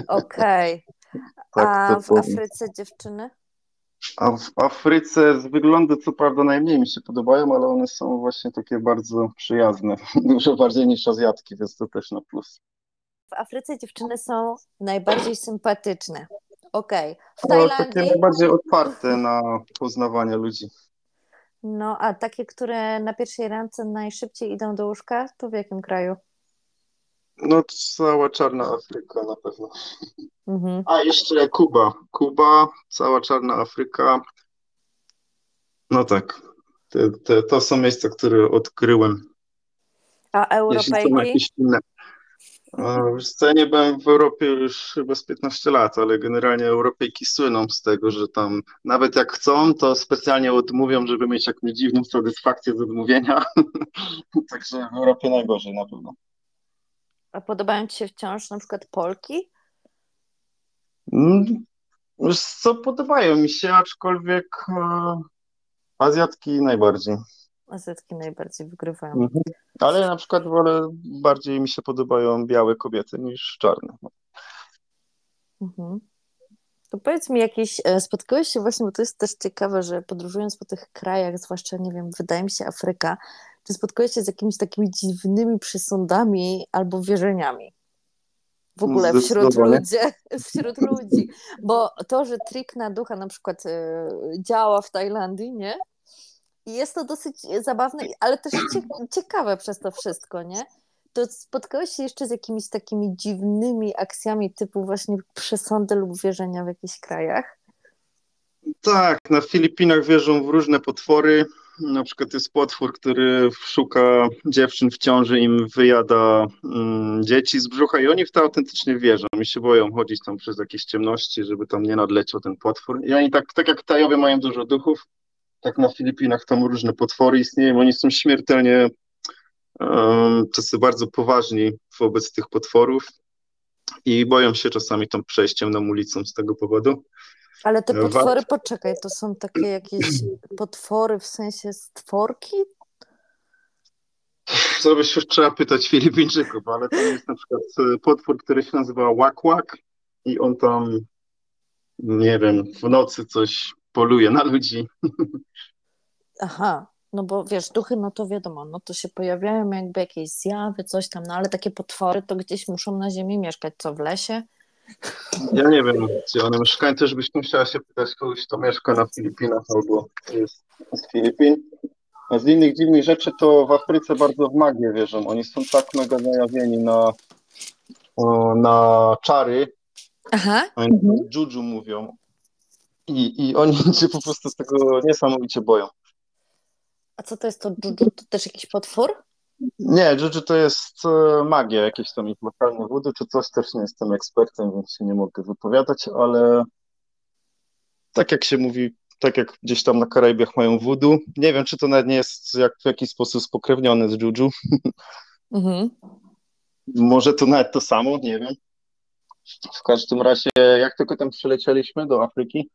Okej. Okay. tak, A w powiem. Afryce dziewczyny? A w Afryce z wyglądu co prawda najmniej mi się podobają, ale one są właśnie takie bardzo przyjazne. Dużo bardziej niż Azjatki, więc to też na plus. W Afryce dziewczyny są najbardziej sympatyczne. Okej. Okay. W Tajlandii... No, takie najbardziej otwarte na poznawanie ludzi. No, a takie, które na pierwszej randce najszybciej idą do łóżka, to w jakim kraju? No cała czarna Afryka na pewno. Mhm. A jeszcze Kuba. Kuba, cała czarna Afryka. No tak. Te, te, to są miejsca, które odkryłem. A Europejki? Wiesz co, ja nie byłem w Europie już chyba z 15 lat, ale generalnie Europejki słyną z tego, że tam nawet jak chcą, to specjalnie odmówią, żeby mieć jakąś dziwną satysfakcję z odmówienia. Także w Europie najgorzej na pewno. A podobają Ci się wciąż na przykład Polki? Mm, co, podobają mi się, aczkolwiek e, Azjatki najbardziej. Azjatki najbardziej wygrywają. Mhm. Ale na przykład wolę, bardziej mi się podobają białe kobiety niż czarne. Mhm. To powiedz mi jakieś, e, spotkałeś się właśnie, bo to jest też ciekawe, że podróżując po tych krajach, zwłaszcza, nie wiem, wydaje mi się Afryka, czy spotkałeś się z jakimiś takimi dziwnymi przysądami albo wierzeniami? W ogóle wśród ludzi, wśród ludzi, bo to, że trik na ducha na przykład y, działa w Tajlandii, nie? Jest to dosyć zabawne, ale też ciekawe przez to wszystko, nie? To spotkałeś się jeszcze z jakimiś takimi dziwnymi akcjami typu właśnie przesądy lub wierzenia w jakichś krajach? Tak, na Filipinach wierzą w różne potwory. Na przykład jest potwór, który szuka dziewczyn w ciąży, im wyjada mm, dzieci z brzucha i oni w to autentycznie wierzą. I się boją chodzić tam przez jakieś ciemności, żeby tam nie nadleciał ten potwór. I oni tak, tak jak Tajowie mają dużo duchów, tak na Filipinach tam różne potwory istnieją. Oni są śmiertelnie um, czasy bardzo poważni wobec tych potworów i boją się czasami tam przejść ciemną ulicą z tego powodu. Ale te potwory, poczekaj, to są takie jakieś potwory w sensie stworki? To byś już trzeba pytać Filipińczyków, ale to jest na przykład e, potwór, który się nazywa Łak i on tam, nie wiem, w nocy coś poluje na ludzi. Aha, no bo wiesz, duchy, no to wiadomo, no to się pojawiają jakby jakieś zjawy, coś tam, no ale takie potwory to gdzieś muszą na ziemi mieszkać, co w lesie? Ja nie wiem, gdzie one mieszkają, też byś musiała się pytać kogoś, kto mieszka na Filipinach albo jest z Filipin. A z innych dziwnych rzeczy to w Afryce bardzo w magię wierzą. Oni są tak mega najawieni na, na czary. Aha. Oni mhm. juju mówią. I, I oni się po prostu z tego niesamowicie boją. A co to jest to juju? To też jakiś potwór? Nie, Juju to jest e, magia, jakieś tam ich lokalne wody czy coś, też nie jestem ekspertem, więc się nie mogę wypowiadać, ale tak jak się mówi, tak jak gdzieś tam na Karaibach mają wudu, nie wiem, czy to nawet nie jest jak, w jakiś sposób spokrewnione z Juju. Mhm. Może to nawet to samo, nie wiem. W każdym razie, jak tylko tam przylecieliśmy do Afryki,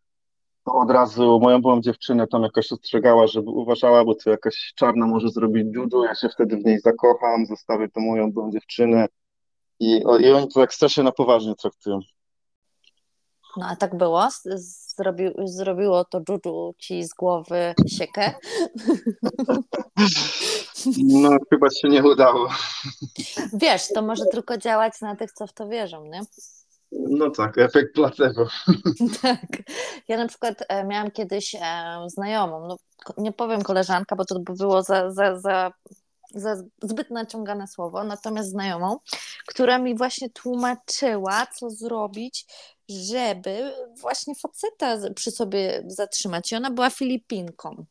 to od razu moją byłą dziewczynę tam jakoś ostrzegała, żeby uważała, bo to jakaś czarna może zrobić judo, ja się wtedy w niej zakocham, zostawię tą moją byłą dziewczynę i, i oni to tak strasznie na poważnie traktują. No a tak było? Zrobi, zrobiło to juju ci z głowy siekę? No chyba się nie udało. Wiesz, to może tylko działać na tych, co w to wierzą, nie? No tak, efekt placebo. Tak. Ja na przykład e, miałam kiedyś e, znajomą, no, nie powiem koleżanka, bo to by było za, za, za, za zbyt naciągane słowo, natomiast znajomą, która mi właśnie tłumaczyła, co zrobić, żeby właśnie faceta przy sobie zatrzymać. I ona była Filipinką.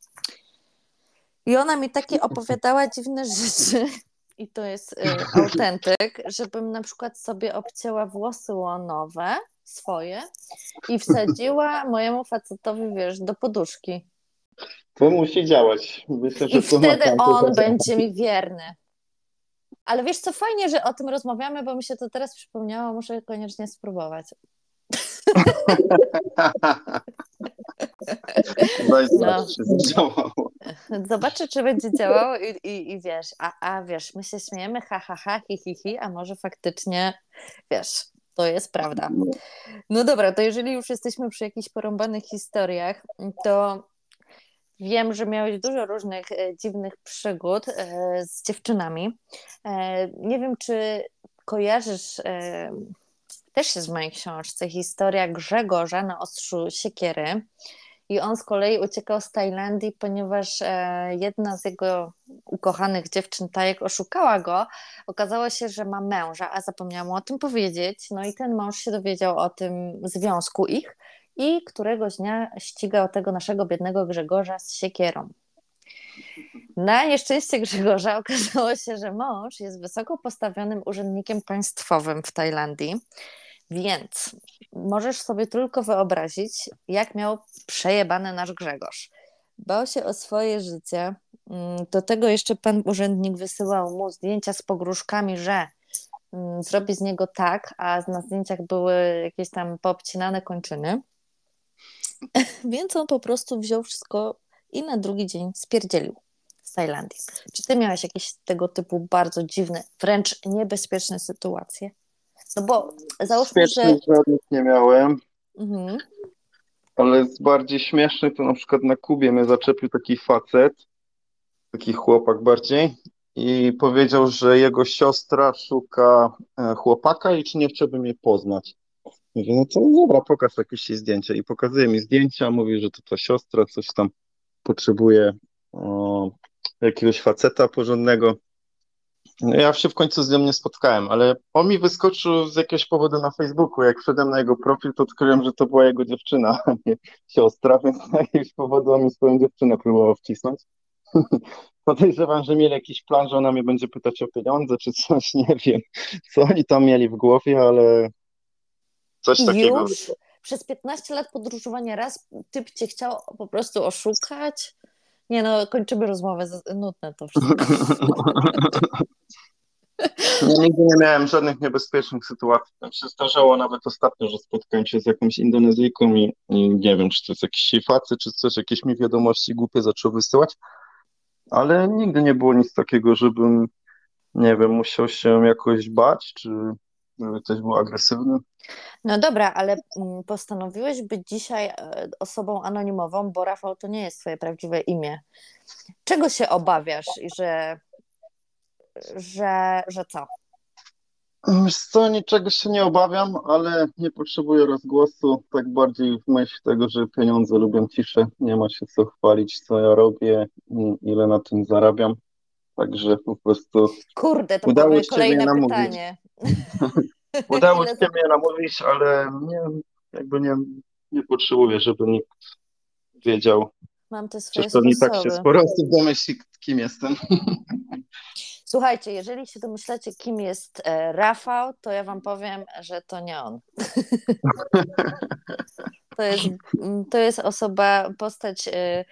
I ona mi takie opowiadała dziwne rzeczy, i to jest y, autentyk, żebym na przykład sobie obcięła włosy łonowe swoje i wsadziła mojemu facetowi, wiesz, do poduszki. To musi działać. Myślę, I wtedy on będzie mi wierny. Ale wiesz co, fajnie, że o tym rozmawiamy, bo mi się to teraz przypomniało, muszę koniecznie spróbować. No. Zobaczę, czy będzie działało i, i, i wiesz, a, a wiesz, my się śmiejemy, ha, ha, ha, hi, hi, hi, a może faktycznie, wiesz, to jest prawda. No dobra, to jeżeli już jesteśmy przy jakichś porąbanych historiach, to wiem, że miałeś dużo różnych e, dziwnych przygód e, z dziewczynami. E, nie wiem, czy kojarzysz też jest w mojej książce historia Grzegorza na ostrzu siekiery. I on z kolei uciekał z Tajlandii, ponieważ e, jedna z jego ukochanych dziewczyn, Tajek, oszukała go. Okazało się, że ma męża, a zapomniała mu o tym powiedzieć. No i ten mąż się dowiedział o tym związku ich i któregoś dnia ścigał tego naszego biednego Grzegorza z siekierą. Na nieszczęście Grzegorza okazało się, że mąż jest wysoko postawionym urzędnikiem państwowym w Tajlandii więc możesz sobie tylko wyobrazić, jak miał przejebane nasz Grzegorz. Bał się o swoje życie. Mm, do tego jeszcze pan urzędnik wysyłał mu zdjęcia z pogróżkami, że mm, zrobi z niego tak, a na zdjęciach były jakieś tam poobcinane kończyny. Więc on po prostu wziął wszystko i na drugi dzień spierdzielił z Tajlandii. Czy ty miałaś jakieś tego typu bardzo dziwne, wręcz niebezpieczne sytuacje? No bo załóżmy, że... żadnych nie miałem. Mhm. Ale z bardziej śmieszny to na przykład na Kubie mnie zaczepił taki facet, taki chłopak bardziej i powiedział, że jego siostra szuka e, chłopaka i czy nie chciałby mnie poznać. Mówię, no to dobra, pokaż jakieś zdjęcie. I pokazuje mi zdjęcia, mówi, że to ta siostra coś tam potrzebuje o, jakiegoś faceta porządnego. No ja się w końcu z nią nie spotkałem, ale on mi wyskoczył z jakiegoś powodu na Facebooku. Jak wszedłem na jego profil, to odkryłem, że to była jego dziewczyna, a nie siostra, więc z jakiegoś powodu on mi swoją dziewczynę próbował wcisnąć. Podejrzewam, że mieli jakiś plan, że ona mnie będzie pytać o pieniądze czy coś, nie wiem, co oni tam mieli w głowie, ale coś takiego. Już przez 15 lat podróżowania raz typ cię chciał po prostu oszukać? Nie no, kończymy rozmowę, nudne to wszystko. Nigdy nie miałem żadnych niebezpiecznych sytuacji. Tam się zdarzało nawet ostatnio, że spotkałem się z jakąś Indonezyjką i, i nie wiem, czy to jest jakiś facy, czy coś, jakieś mi wiadomości głupie zaczął wysyłać, ale nigdy nie było nic takiego, żebym, nie wiem, musiał się jakoś bać, czy żeby ktoś był agresywny. No dobra, ale mm, postanowiłeś być dzisiaj e, osobą anonimową, bo Rafał to nie jest twoje prawdziwe imię. Czego się obawiasz i że, że, że co? Wiesz co, niczego się nie obawiam, ale nie potrzebuję rozgłosu, tak bardziej w myśl tego, że pieniądze lubią ciszę, nie ma się co chwalić, co ja robię i ile na tym zarabiam, także po prostu Kurde, to udało się kolejne pytanie. udało się mnie namówić, ale nie, jakby nie, nie potrzebuję, żeby nikt wiedział. Mam te swoje Zresztą nie tak się sporo osób domyśli, kim jestem. Słuchajcie, jeżeli się domyślacie, kim jest e, Rafał, to ja wam powiem, że to nie on. to, jest, to jest osoba, postać, e,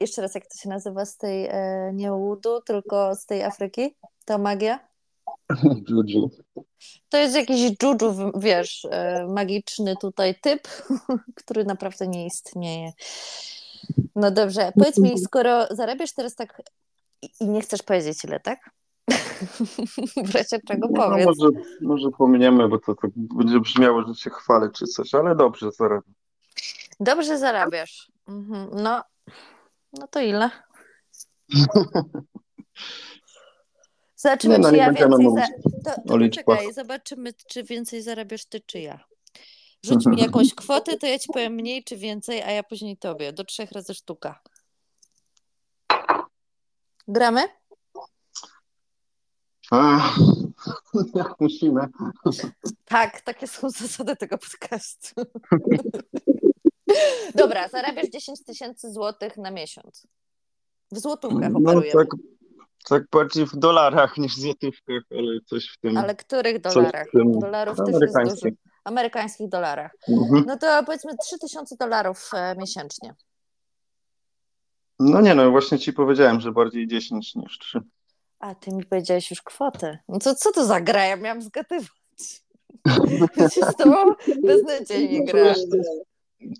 jeszcze raz, jak to się nazywa z tej e, nie Łudu, tylko z tej Afryki? To magia? Juju. To jest jakiś juju, wiesz, magiczny tutaj typ, który naprawdę nie istnieje. No dobrze, powiedz mi, skoro zarabiasz teraz tak i nie chcesz powiedzieć ile, tak? w razie czego no, powiedz. No, może, może pominiemy, bo to tak będzie brzmiało, że się chwalę czy coś, ale dobrze zarabiam. Dobrze zarabiasz. Mhm. No, no to ile? Zobaczymy, no, czy ja więcej. Za... To, to poczekaj, zobaczymy, czy więcej zarabiasz ty, czy ja. Rzuć mi jakąś kwotę, to ja ci powiem mniej czy więcej, a ja później tobie. Do trzech razy sztuka. Gramy? jak musimy. Tak, takie są zasady tego podcastu. Dobra, zarabiasz 10 tysięcy złotych na miesiąc. W złotówkach no, Tak, tak bardziej w dolarach niż w złotówkach, ale coś w tym. Ale których dolarach? Tym... Dolarów też jest dużo. Amerykańskich dolarach. Mhm. No to powiedzmy 3000 dolarów e, miesięcznie. No nie, no właśnie ci powiedziałem, że bardziej 10 niż 3. A ty mi powiedziałeś już kwotę. No to co to za gra? Ja miałam zgadywać. z tobą beznadziejnie gra. To jest,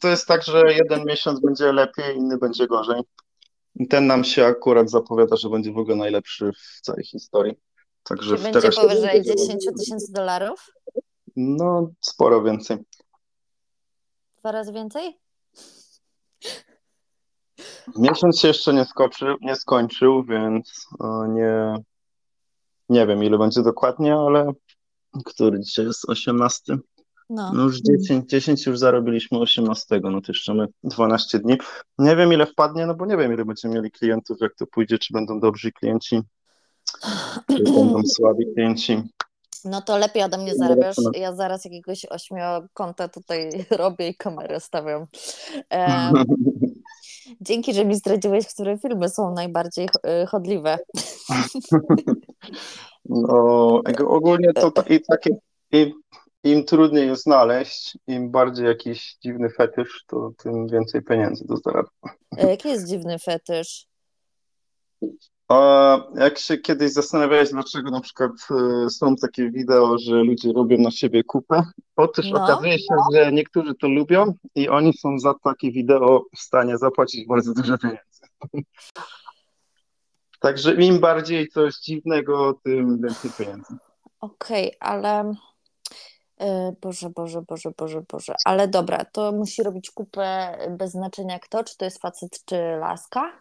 to jest tak, że jeden miesiąc będzie lepiej, inny będzie gorzej. Ten nam się akurat zapowiada, że będzie w ogóle najlepszy w całej historii. Także Czy będzie powyżej 10 tysięcy dolarów? No, sporo więcej. Dwa razy więcej? Miesiąc się jeszcze nie, nie skończył, więc e, nie, nie wiem ile będzie dokładnie, ale który dzisiaj jest 18? No. no już 10, 10 już zarobiliśmy 18, no to jeszcze mamy 12 dni. Nie wiem ile wpadnie, no bo nie wiem ile będziemy mieli klientów, jak to pójdzie, czy będą dobrzy klienci, czy będą słabi klienci. No to lepiej ode mnie zarabiasz. Ja zaraz jakiegoś ośmiokąta tutaj robię i kamerę stawiam. E, dzięki, że mi zdradziłeś, które filmy są najbardziej e, chodliwe. No, ogólnie to i takie, im, im trudniej jest znaleźć, im bardziej jakiś dziwny fetysz, to tym więcej pieniędzy do zarabiania. Jaki jest dziwny fetysz? A jak się kiedyś zastanawiałeś, dlaczego na przykład e, są takie wideo, że ludzie robią na siebie kupę, otóż no. okazuje się, że niektórzy to lubią i oni są za takie wideo w stanie zapłacić bardzo dużo pieniędzy. Także im bardziej coś dziwnego, tym więcej pieniędzy. Okej, okay, ale e, Boże, Boże, Boże, Boże, Boże. Ale dobra, to musi robić kupę bez znaczenia kto, czy to jest facet, czy laska?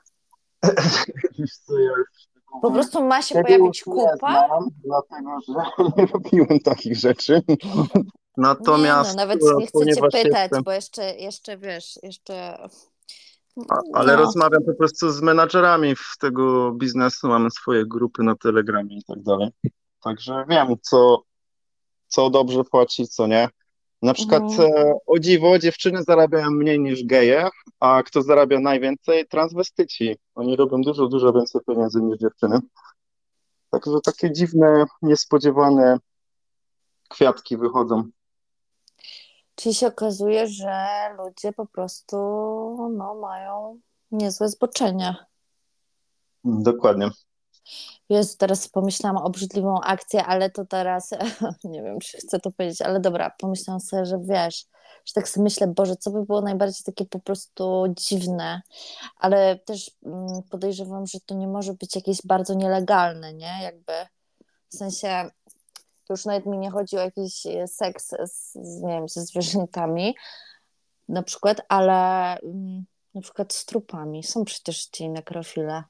Po prostu ma się pojawić kupa? Znam, dlatego, że nie robiłem takich rzeczy. Natomiast... Nie, no, nawet nie chcę cię pytać, jestem... bo jeszcze, jeszcze wiesz, jeszcze... A, ale no. rozmawiam po prostu z menadżerami w tego biznesu, mamy swoje grupy na Telegramie i tak dalej. Także wiem, co, co dobrze płaci, co nie. Na przykład mhm. E, o dziwo, dziewczyny zarabiają mniej niż geje, a kto zarabia najwięcej? Transwestyci. Oni robią dużo, dużo więcej pieniędzy niż dziewczyny. Także takie dziwne, niespodziewane kwiatki wychodzą. Czyli się okazuje, że ludzie po prostu no, mają niezłe zboczenia. Dokładnie. Jest, teraz pomyślałam o obrzydliwą akcję, ale to teraz nie wiem, czy chcę to powiedzieć, ale dobra, pomyślałam sobie, że wiesz, że tak sobie myślę, Boże, co by było najbardziej takie po prostu dziwne, ale też mm, podejrzewam, że to nie może być jakieś bardzo nielegalne, nie? Jakby w sensie to już nawet mi nie chodzi o jakiś e, seks z, nie wiem, ze zwierzętami na przykład, ale mm, na przykład z trupami. Są przecież ci nekrofile.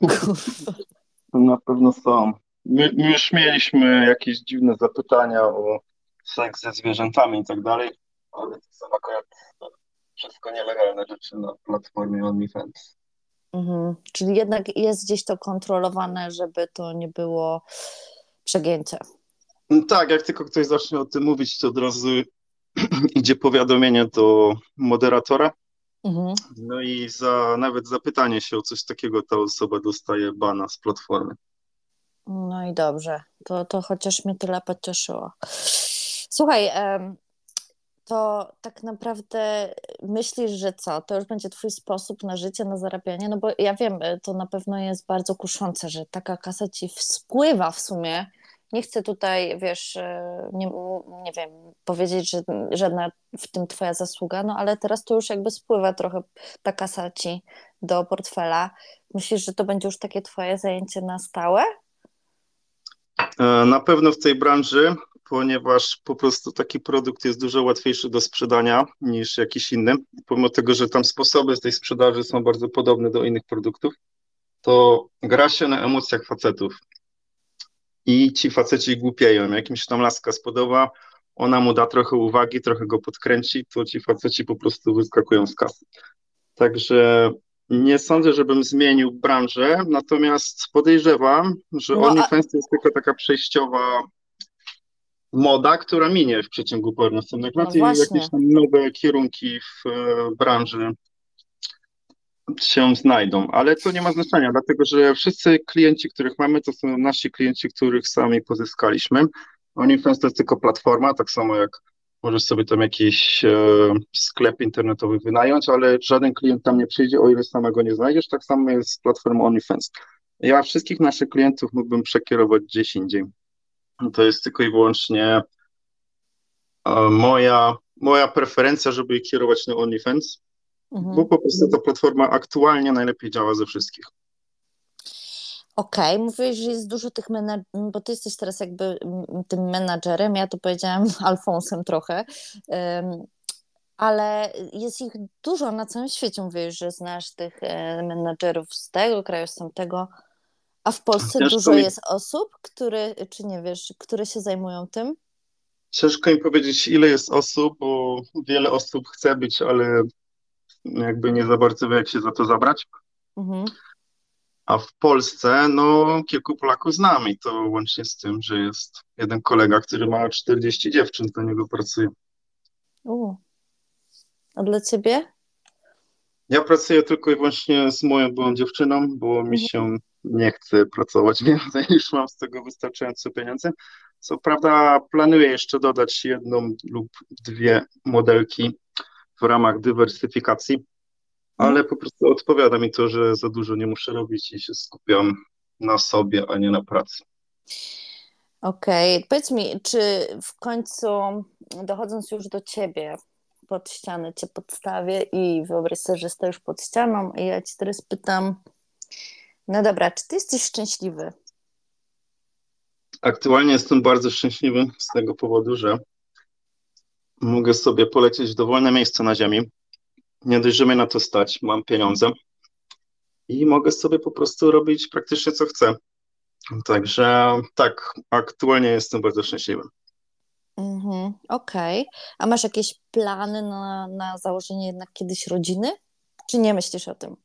Na pewno są. My, my, już mieliśmy jakieś dziwne zapytania o seks ze zwierzętami i tak dalej, ale to są akurat wszystko nielegalne rzeczy na platformie OnlyFans. Mhm. Czyli jednak jest gdzieś to kontrolowane, żeby to nie było przegięcie. No tak, jak tylko ktoś zacznie o tym mówić, to od razu idzie powiadomienie do moderatora. Mhm. No i za nawet zapytanie się o coś takiego ta osoba dostaje bana z platformy. No i dobrze, to, to chociaż mnie tyle pocieszyło. Słuchaj, to tak naprawdę myślisz, że co? To już będzie twój sposób na życie, na zarabianie? No bo ja wiem, to na pewno jest bardzo kuszące, że taka kasa ci spływa w sumie nie chcę tutaj, wiesz, e, nie, nie wiem, powiedzieć, że żadna w tym twoja zasługa, no ale teraz to już jakby spływa trochę ta kasa ci do portfela. Myślisz, że to będzie już takie twoje zajęcie na stałe? E, na pewno w tej branży, ponieważ po prostu taki produkt jest dużo łatwiejszy do sprzedania niż jakiś inny. Pomimo tego, że tam sposoby z tej sprzedaży są bardzo podobne do innych produktów, to gra się na emocjach facetów i ci faceci głupieją. Jak im się tam laska spodoba, ona mu da trochę uwagi, trochę go podkręci, to ci faceci po prostu wyskakują z kasy. Także nie sądzę, żebym zmienił branżę, natomiast podejrzewam, że no, OnlyFans to jest tylko taka przejściowa moda, która minie w przeciągu paru następnych lat no i jakieś tam nowe kierunki w e, branży się znajdą, ale to nie ma znaczenia, dlatego że wszyscy klienci, których mamy, to są nasi klienci, których sami pozyskaliśmy. OnlyFans to jest tylko platforma, tak samo jak możesz sobie tam jakiś e, sklep internetowy wynająć, ale żaden klient tam nie przyjdzie, o ile samego nie znajdziesz, tak samo jest z platformą OnlyFans. Ja wszystkich naszych klientów mógłbym przekierować gdzieś indziej. To jest tylko i wyłącznie e, moja, moja preferencja, żeby kierować na OnlyFans, Mhm. Bo po prostu ta platforma aktualnie najlepiej działa ze wszystkich. Okej, okay. mówiłeś, że jest dużo tych menadżerów, bo ty jesteś teraz jakby tym menadżerem, ja to powiedziałam Alfonsem trochę, ale jest ich dużo na całym świecie. Mówisz, że znasz tych e, menadżerów z tego kraju, z tamtego, a w Polsce Ciężko dużo mi... jest osób, które, czy nie wiesz, które się zajmują tym? Ciężko im powiedzieć, ile jest osób, bo wiele osób chce być, ale jakby nie za bardzo wie, jak się za to zabrać. Mhm. A w Polsce, no, kilku Polaków znam i to łącznie z tym, że jest jeden kolega, który ma 40 dziewczyn, do niego pracuje. U. A dla ciebie? Ja pracuję tylko i wyłącznie z moją byłą dziewczyną, bo mi mhm. się nie chce pracować więcej, już mam z tego wystarczająco pieniędzy. Co prawda planuję jeszcze dodać jedną lub dwie modelki w ramach dywersyfikacji, ale mhm. po prostu odpowiada mi to, że za dużo nie muszę robić i się skupiam na sobie, a nie na pracy. Okej, okay. powiedz mi, czy w końcu dochodząc już do ciebie, pod ścianę cię podstawię i wyobraź sobie, że stoisz pod ścianą i ja ci teraz pytam, no dobra, czy ty jesteś szczęśliwy? Aktualnie jestem bardzo szczęśliwy z tego powodu, że mogę sobie polecieć w dowolne miejsce na ziemi. Nie dość, że mnie na to stać, mam pieniądze i mogę sobie po prostu robić praktycznie co chcę. Także tak, aktualnie jestem bardzo szczęśliwy. Mhm, Okej. Okay. A masz jakieś plany na, na założenie jednak kiedyś rodziny? Czy nie myślisz o tym?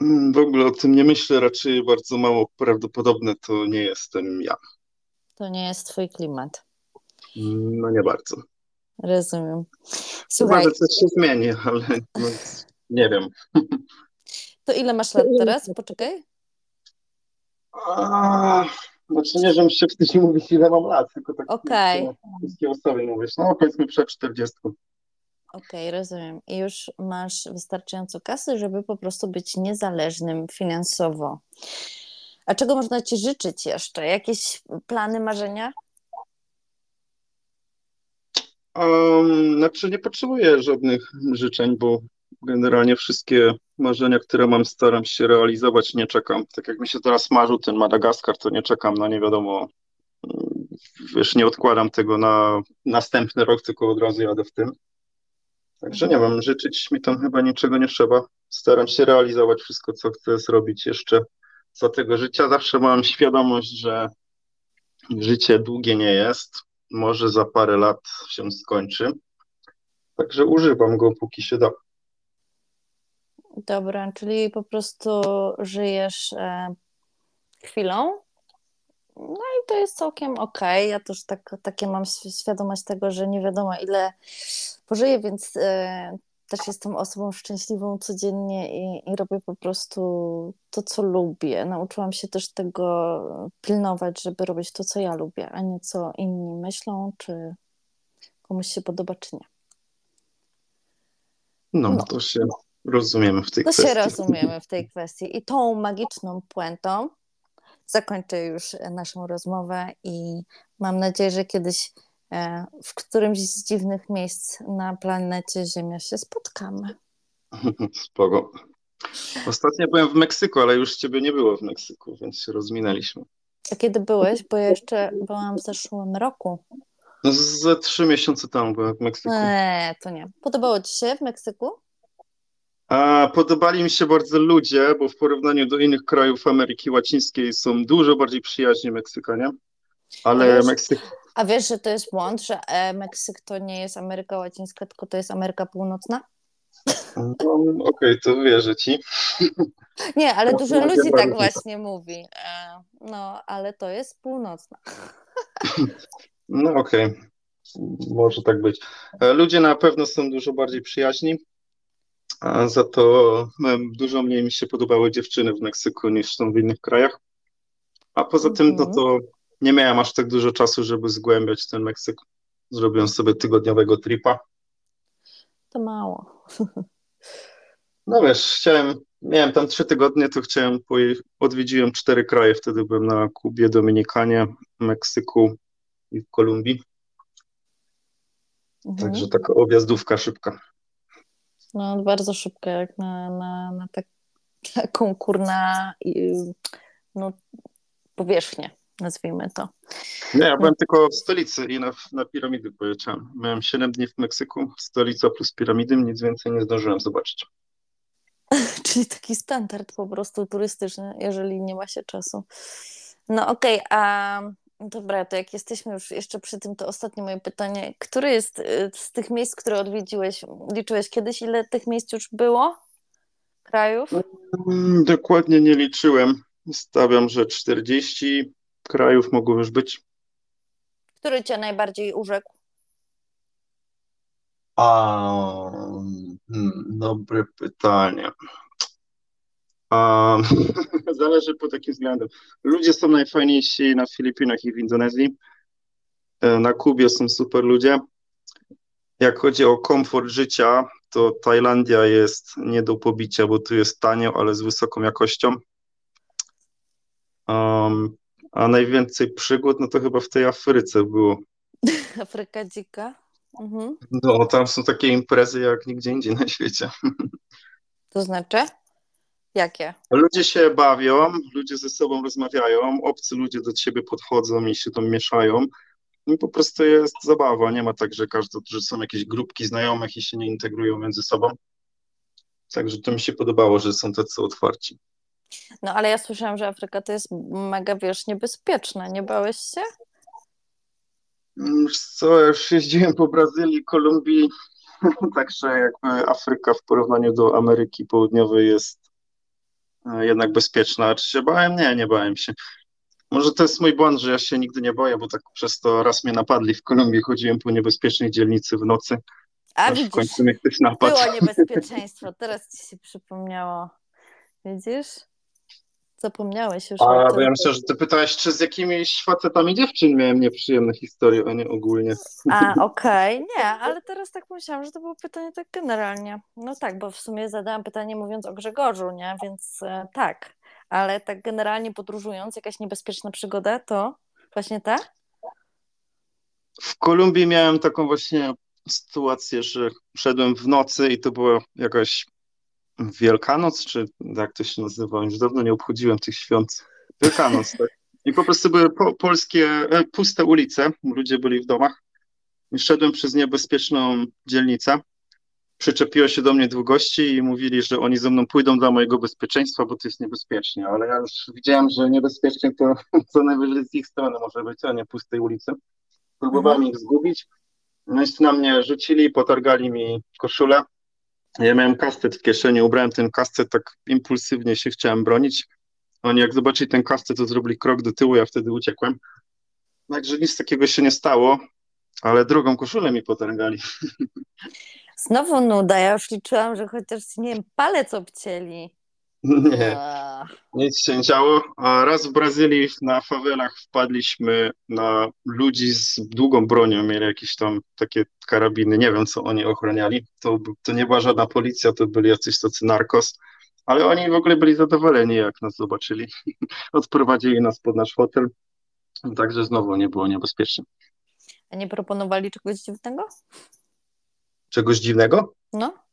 Mm, w ogóle o tym nie myślę, raczej bardzo mało prawdopodobne to nie jestem ja. To nie jest twój klimat. Mm, no nie bardzo. Rozumiem. Słuchaj. Chyba, że coś się zmieni, ale no, nie wiem. To ile masz lat teraz? Poczekaj. A, znaczy nie, że mi się wstydzi mówić, ile mam lat, tylko tak okay. wszystkie osoby mówisz. No powiedzmy przed 40. Okej, okay, rozumiem. I już masz wystarczająco kasy, żeby po prostu być niezależnym finansowo. A czego można Ci życzyć jeszcze? Jakieś plany, marzenia? Um, znaczy nie potrzebuję żadnych życzeń, bo generalnie wszystkie marzenia, które mam, staram się realizować, nie czekam. Tak jak mi się teraz marzył ten Madagaskar, to nie czekam na nie wiadomo, wiesz, nie odkładam tego na następny rok, tylko od razu jadę w tym. Także nie wiem, życzyć mi tam chyba niczego nie trzeba. Staram się realizować wszystko, co chcę zrobić jeszcze za tego życia. Zawsze mam świadomość, że życie długie nie jest. Może za parę lat się skończy. Także używam go, póki się da. Dobra, czyli po prostu żyjesz e, chwilą. No i to jest całkiem. Okay. Ja też tak, takie mam świadomość tego, że nie wiadomo ile pożyję, więc e, też jestem osobą szczęśliwą codziennie i, i robię po prostu to, co lubię. Nauczyłam się też tego pilnować, żeby robić to, co ja lubię, a nie co inni myślą, czy komuś się podoba, czy nie. No, no. to się rozumiemy w tej to kwestii. To się rozumiemy w tej kwestii. I tą magiczną puentą zakończę już naszą rozmowę i mam nadzieję, że kiedyś e, w którymś z dziwnych miejsc na planecie Ziemia się spotkamy. Spoko. Ostatnio byłem w Meksyku, ale już ciebie nie było w Meksyku, więc się rozminęliśmy. A kiedy byłeś? Bo ja jeszcze byłam w zeszłym roku. No, ze trzy miesiące temu byłem w Meksyku. Eee, to nie. Podobało ci się w Meksyku? A podobali mi się bardzo ludzie, bo w porównaniu do innych krajów Ameryki Łacińskiej są dużo bardziej przyjaźni Meksykanie. Ale Meksyk. A wiesz, że to jest błąd, że e, Meksyk to nie jest Ameryka Łacińska, tylko to jest Ameryka Północna? No, Okej, okay, to wierzę ci. Nie, ale dużo ludzi tak właśnie mówi. E, no, ale to jest północna. No okej, okay. może tak być. E, ludzie na pewno są dużo bardziej przyjaźni a za to dużo mniej mi się podobały dziewczyny w Meksyku niż są w innych krajach. A poza tym, no to nie miałem aż tak dużo czasu, żeby zgłębiać ten Meksyk. Zrobiłem sobie tygodniowego tripa. To mało. No wiesz, chciałem, miałem tam trzy tygodnie, to chciałem, odwiedziłem cztery kraje, wtedy byłem na Kubie, Dominikanie, Meksyku i w Kolumbii. Mhm. Także taka objazdówka szybka. No, bardzo szybko, jak na, na, na tak, taką kurna no, powierzchnię, nazwijmy to. Nie, ja byłem tylko w stolicy i na, na piramidy pojechałem. Miałem 7 dni w Meksyku, stolica plus piramidy, nic więcej nie zdążyłem zobaczyć. Czyli taki standard po prostu turystyczny, jeżeli nie ma się czasu. No okej, okay, a Dobra, to jak jesteśmy już jeszcze przy tym, to ostatnie moje pytanie. Które jest y, z tych miejsc, które odwiedziłeś, liczyłeś kiedyś, ile tych miejsc już było? Krajów? Mm, dokładnie nie liczyłem. Stawiam, że 40 krajów mogło już być. Który cię najbardziej urzekł? A, hmm, dobre pytanie. A, zależy po takim względem. Ludzie są najfajniejsi na Filipinach i w Indonezji. E, na Kubie są super ludzie. Jak chodzi o komfort życia, to Tajlandia jest nie do pobicia, bo tu jest tanio, ale z wysoką jakością. Um, a najwięcej przygód, no to chyba w tej Afryce było. Afryka dzika? Mhm. No, tam są takie imprezy jak nigdzie indziej na świecie. To znaczy? Jakie? Ludzie się bawią, ludzie ze sobą rozmawiają, obcy ludzie do ciebie podchodzą i się tam mieszają. I po prostu jest zabawa. Nie ma tak, że każdy, że są jakieś grupki znajomych i się nie integrują między sobą. Także to mi się podobało, że są tacy otwarci. No ale ja słyszałam, że Afryka to jest mega, wiesz, niebezpieczna. Nie bałeś się? Co, ja już jeździłem po Brazylii, Kolumbii, także jakby Afryka w porównaniu do Ameryki Południowej jest e, jednak bezpieczna. Czy się bałem? Nie, nie bałem się. Może to jest mój błąd, że ja się nigdy nie boję, bo tak przez to raz mnie napadli w Kolumbii, chodziłem po niebezpiecznej dzielnicy w nocy. A aż w widzisz, końcu mnie ktoś napadł. było niebezpieczeństwo. Teraz ci się przypomniało. Widzisz? Zapomniałeś już A, bo ja myślę, że ty pytałeś, czy z jakimiś facetami dziewczyn miałem nieprzyjemne historie, a nie ogólnie. A, okej. Nie, ale teraz tak myślałam, że to było pytanie tak generalnie. No tak, bo w sumie zadałam pytanie mówiąc o Grzegorzu, nie? Więc e, tak. Ale tak generalnie podróżując, jakaś niebezpieczna przygoda, to właśnie tak? W Kolumbii miałem taką właśnie sytuację, że szedłem w nocy i to była jakaś Wielkanoc, czy jak to się nazywa? Już dawno nie obchodziłem tych świąt. Wielkanoc, tak. I po prostu były po, polskie, e, puste ulice, ludzie byli w domach. I szedłem przez niebezpieczną dzielnicę. Przyczepiło się do mnie dwóch gości i mówili, że oni ze mną pójdą dla mojego bezpieczeństwa, bo to jest niebezpiecznie. Ale ja już widziałem, że niebezpiecznie to co najwyżej z ich strony może być, a nie pustej ulicy. Próbowałem ich zgubić. No i na mnie rzucili, potargali mi koszulę. Ja miałem kastet w kieszeni, ubrałem ten kastet, tak impulsywnie się chciałem bronić. Oni jak zobaczyli ten kastet, to zrobili krok do tyłu, ja wtedy uciekłem. Także nic takiego się nie stało, ale drugą koszulę mi potargali. Znowu nuda. Ja już liczyłam, że chociaż, nie wiem, palec obcięli. Nie, nic się nie działo. A raz w Brazylii na fawelach wpadliśmy na ludzi z długą bronią, mieli jakieś tam takie karabiny, nie wiem co oni ochraniali. To, to nie była żadna policja, to byli jacyś tacy narkos, ale oni w ogóle byli zadowoleni, jak nas zobaczyli. Odprowadzili nas pod nasz hotel, także znowu nie było niebezpiecznie. A nie proponowali czegoś dziwnego? Czegoś dziwnego? No.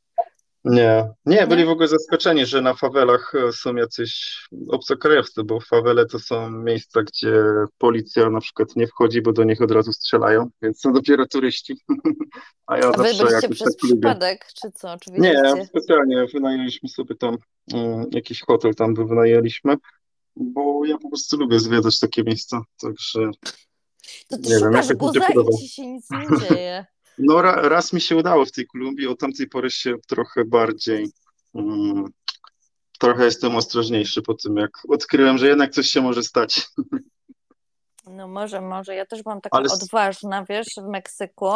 Nie, nie, byli Nie? w ogóle zaskoczeni, że na fawelach e, są jacyś obcokrajowcy, bo fawele to są miejsca, gdzie policja na przykład nie wchodzi, bo do nich od razu strzelają, więc są dopiero turyści. A ja A wy zawsze byliście jakoś przez tak lubię. przypadek, czy co? Nie, Oczywiście. specjalnie wynajęliśmy sobie tam mm, jakiś hotel, tam wynajęliśmy, bo ja po prostu lubię zwiedzać takie miejsca, także To ty nie wiem, szukasz i podoba. ci się nic nie dzieje. No ra, raz mi się udało w tej Kolumbii, od tamtej pory się trochę bardziej, mm, trochę jestem ostrożniejszy po tym, jak odkryłem, że jednak coś się może stać. No może, może. Ja też byłam taka Ale odważna, wiesz, w Meksyku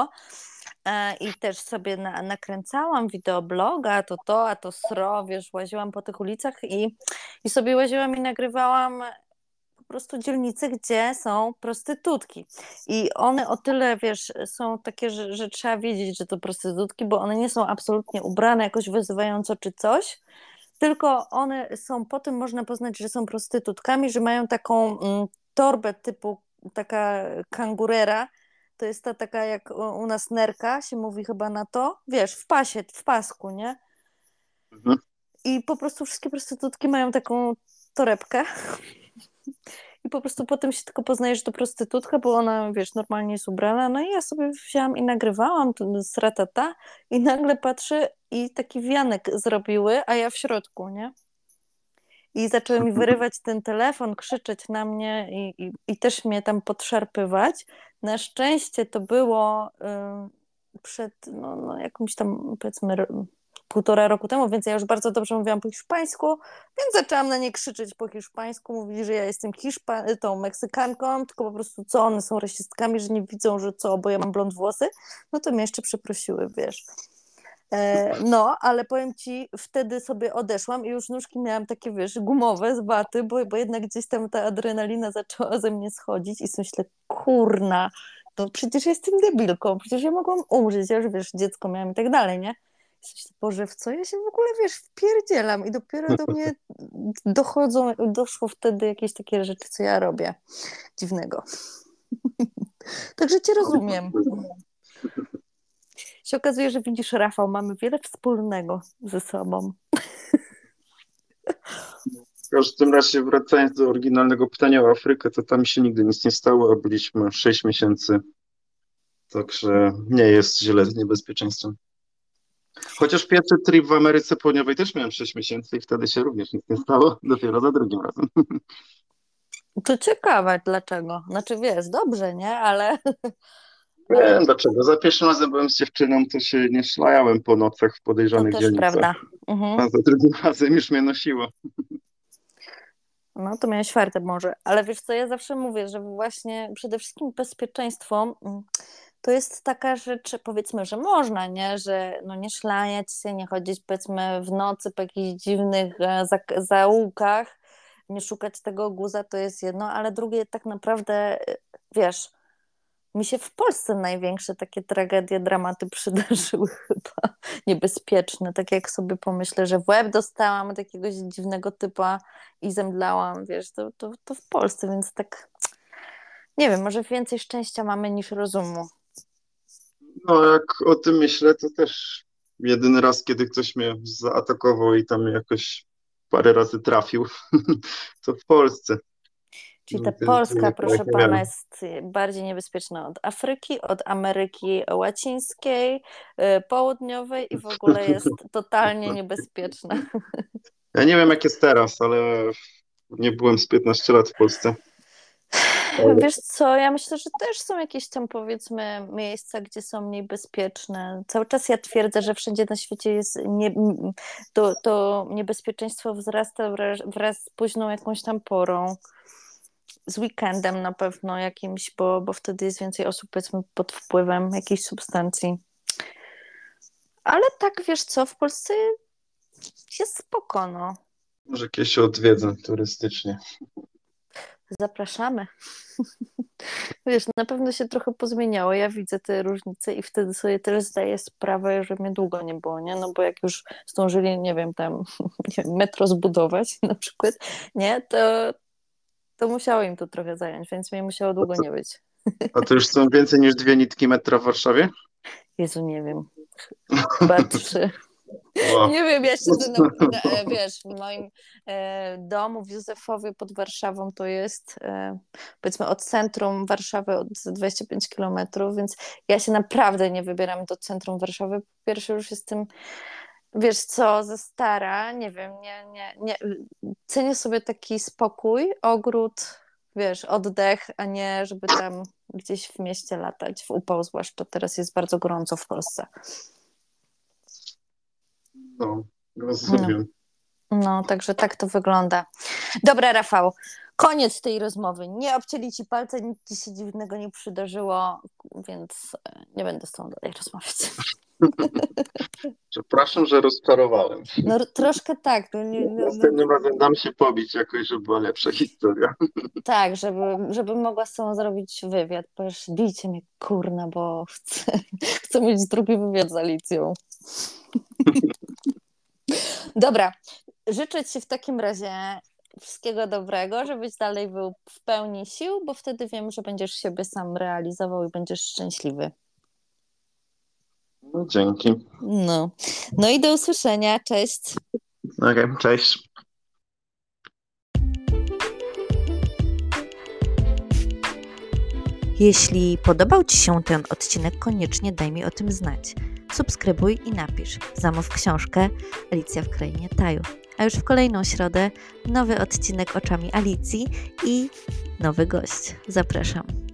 e, i też sobie na, nakręcałam wideobloga, a to to, a to sro, wiesz, łaziłam po tych ulicach i, i sobie łaziłam i nagrywałam prostu dzielnice, gdzie są prostytutki. I one o tyle, wiesz, są takie, że, że trzeba wiedzieć, że to prostytutki, bo one nie są absolutnie ubrane jakoś wyzywająco czy coś, tylko one są, po tym można poznać, że są prostytutkami, że mają taką mm, torbę typu taka kangurera, to jest ta taka jak u nas nerka, się mówi chyba na to, wiesz, w pasie, w pasku, nie? Mhm. I po prostu wszystkie prostytutki mają taką torebkę. I po prostu potem się tylko poznaje, że to prostytutka, bo ona, wiesz, normalnie jest ubrana. No i ja sobie wzięłam i nagrywałam z ratata i nagle patrzę i taki wianek zrobiły, a ja w środku, nie? I zaczęły mi wyrywać ten telefon, krzyczeć na mnie i, i, i też mnie tam podszarpywać. Na szczęście to było y, przed no, no, jakimś tam, powiedzmy, półtora roku temu, więc ja już bardzo dobrze mówiłam po hiszpańsku, więc zaczęłam na nie krzyczeć po hiszpańsku, mówili, że ja jestem Hiszpa- tą Meksykanką, tylko po prostu co, one są rasistkami, że nie widzą, że co, bo ja mam blond włosy, no to mnie jeszcze przeprosiły, wiesz. E, no, ale powiem ci, wtedy sobie odeszłam i już nóżki miałam takie, wiesz, gumowe z waty, bo, bo jednak gdzieś tam ta adrenalina zaczęła ze mnie schodzić i sobie myślę, kurna, to przecież jestem debilką, przecież ja mogłam umrzeć, ja już, wiesz, dziecko miałam i tak dalej, nie? Boże, w co ja się w ogóle, wiesz, wpierdzielam i dopiero do mnie dochodzą, doszło wtedy jakieś takie rzeczy, co ja robię dziwnego. Także cię rozumiem. się okazuje, że widzisz, Rafał, mamy wiele wspólnego ze sobą. W każdym razie, wracając do oryginalnego pytania o Afrykę, to tam się nigdy nic nie stało, a byliśmy 6 miesięcy. Także nie jest źle z niebezpieczeństwem. Chociaż pierwszy trip w Ameryce Południowej też miałem 6 miesięcy i wtedy się również nic nie stało, dopiero za drugim razem. To ciekawe, dlaczego. Znaczy wiesz, dobrze, nie? Ale. Wiem dlaczego. Za pierwszym razem byłem z dziewczyną, to się nie szlajałem po nocach w podejrzanych to też dzielnicach. prawda. Mhm. A za drugim razem już mnie nosiło. No to miałeś fartę może. Ale wiesz co, ja zawsze mówię, że właśnie przede wszystkim bezpieczeństwo mm, to jest taka rzecz, powiedzmy, że można, nie? Że no nie szlajać się, nie chodzić powiedzmy w nocy po jakichś dziwnych e, zaułkach, nie szukać tego guza, to jest jedno, ale drugie tak naprawdę, e, wiesz, mi się w Polsce największe takie tragedie, dramaty przydarzyły chyba niebezpieczne. Tak jak sobie pomyślę, że w łeb dostałam od jakiegoś dziwnego typa i zemdlałam, wiesz, to, to, to w Polsce, więc tak nie wiem, może więcej szczęścia mamy niż rozumu. No, jak o tym myślę, to też jedyny raz, kiedy ktoś mnie zaatakował i tam jakoś parę razy trafił, to w Polsce. Czyli ta Ty- Polska, proszę pana, jest bardziej niebezpieczna od Afryki, od Ameryki Łacińskiej, y, Południowej i w ogóle jest totalnie niebezpieczna. Ja nie wiem, jak jest teraz, ale nie byłem z 15 lat w Polsce. Wiesz co, ja myślę, że też są jakieś tam powiedzmy miejsca, gdzie są mniej bezpieczne. Cały czas ja twierdzę, że wszędzie na świecie jest nie, to, to niebezpieczeństwo wzrasta wraz, z późną jakąś tam porą. Z weekendem na pewno jakimś, bo, bo wtedy jest więcej osób powiedzmy pod wpływem jakiejś substancji. Ale tak, wiesz co, w Polsce jest spoko, no. Może kiedyś się odwiedzę turystycznie. Zapraszamy. Wiesz, na pewno się trochę pozmieniało. Ja widzę te różnice i wtedy sobie też zdaję sprawę, że mnie długo nie było, nie? No bo jak już zdążyli, nie wiem, tam nie wiem, metro zbudować na przykład, nie? To, to musiało im to trochę zająć, więc mnie musiało długo nie być. A to już są więcej niż dwie nitki metra w Warszawie? Jezu, nie wiem. Chyba trzy. O, Nie wiem, ja siedzę na, na, e, wiesz, w moim e, domu w Józefowie pod Warszawą to jest e, powiedzmy od centrum Warszawy od 25 kilometrów, więc ja się naprawdę nie wybieram do centrum Warszawy. Po pierwsze już jestem, wiesz co, ze stara, nie wiem, nie, nie, nie, cenię sobie taki spokój, ogród, wiesz, oddech, a nie żeby tam gdzieś w mieście latać, w upał zwłaszcza teraz jest bardzo gorąco w Polsce. No, rozumiem. No, także tak to wygląda. Dobra, Rafał, koniec tej rozmowy. Nie obcięli ci palce, nic ci się dziwnego nie przydarzyło, więc e, nie będę z tobą dalej rozmawiać. Przepraszam, że rozczarowałem. No troszkę tak. No, nie, no, no, Następnym razem dam się pobić jakoś, żeby była lepsza historia. tak, żeby, żeby mogła z tobą zrobić wywiad. Powiesz, bijcie mnie, kurna, bo chcę, chcę mieć drugi wywiad z Alicją. Dobra, życzę ci w takim razie wszystkiego dobrego, żebyś dalej był w pełni sił, bo wtedy wiem, że będziesz siebie sam realizował i będziesz szczęśliwy. No, dzięki. No, no i do usłyszenia. Cześć. Okej, cześć. Jeśli podobał Ci się ten odcinek, koniecznie daj mi o tym znać. Subskrybuj i napisz. Zamów książkę Alicja w Krainie Taju. A już w kolejną środę nowy odcinek oczami Alicji i nowy gość. Zapraszam.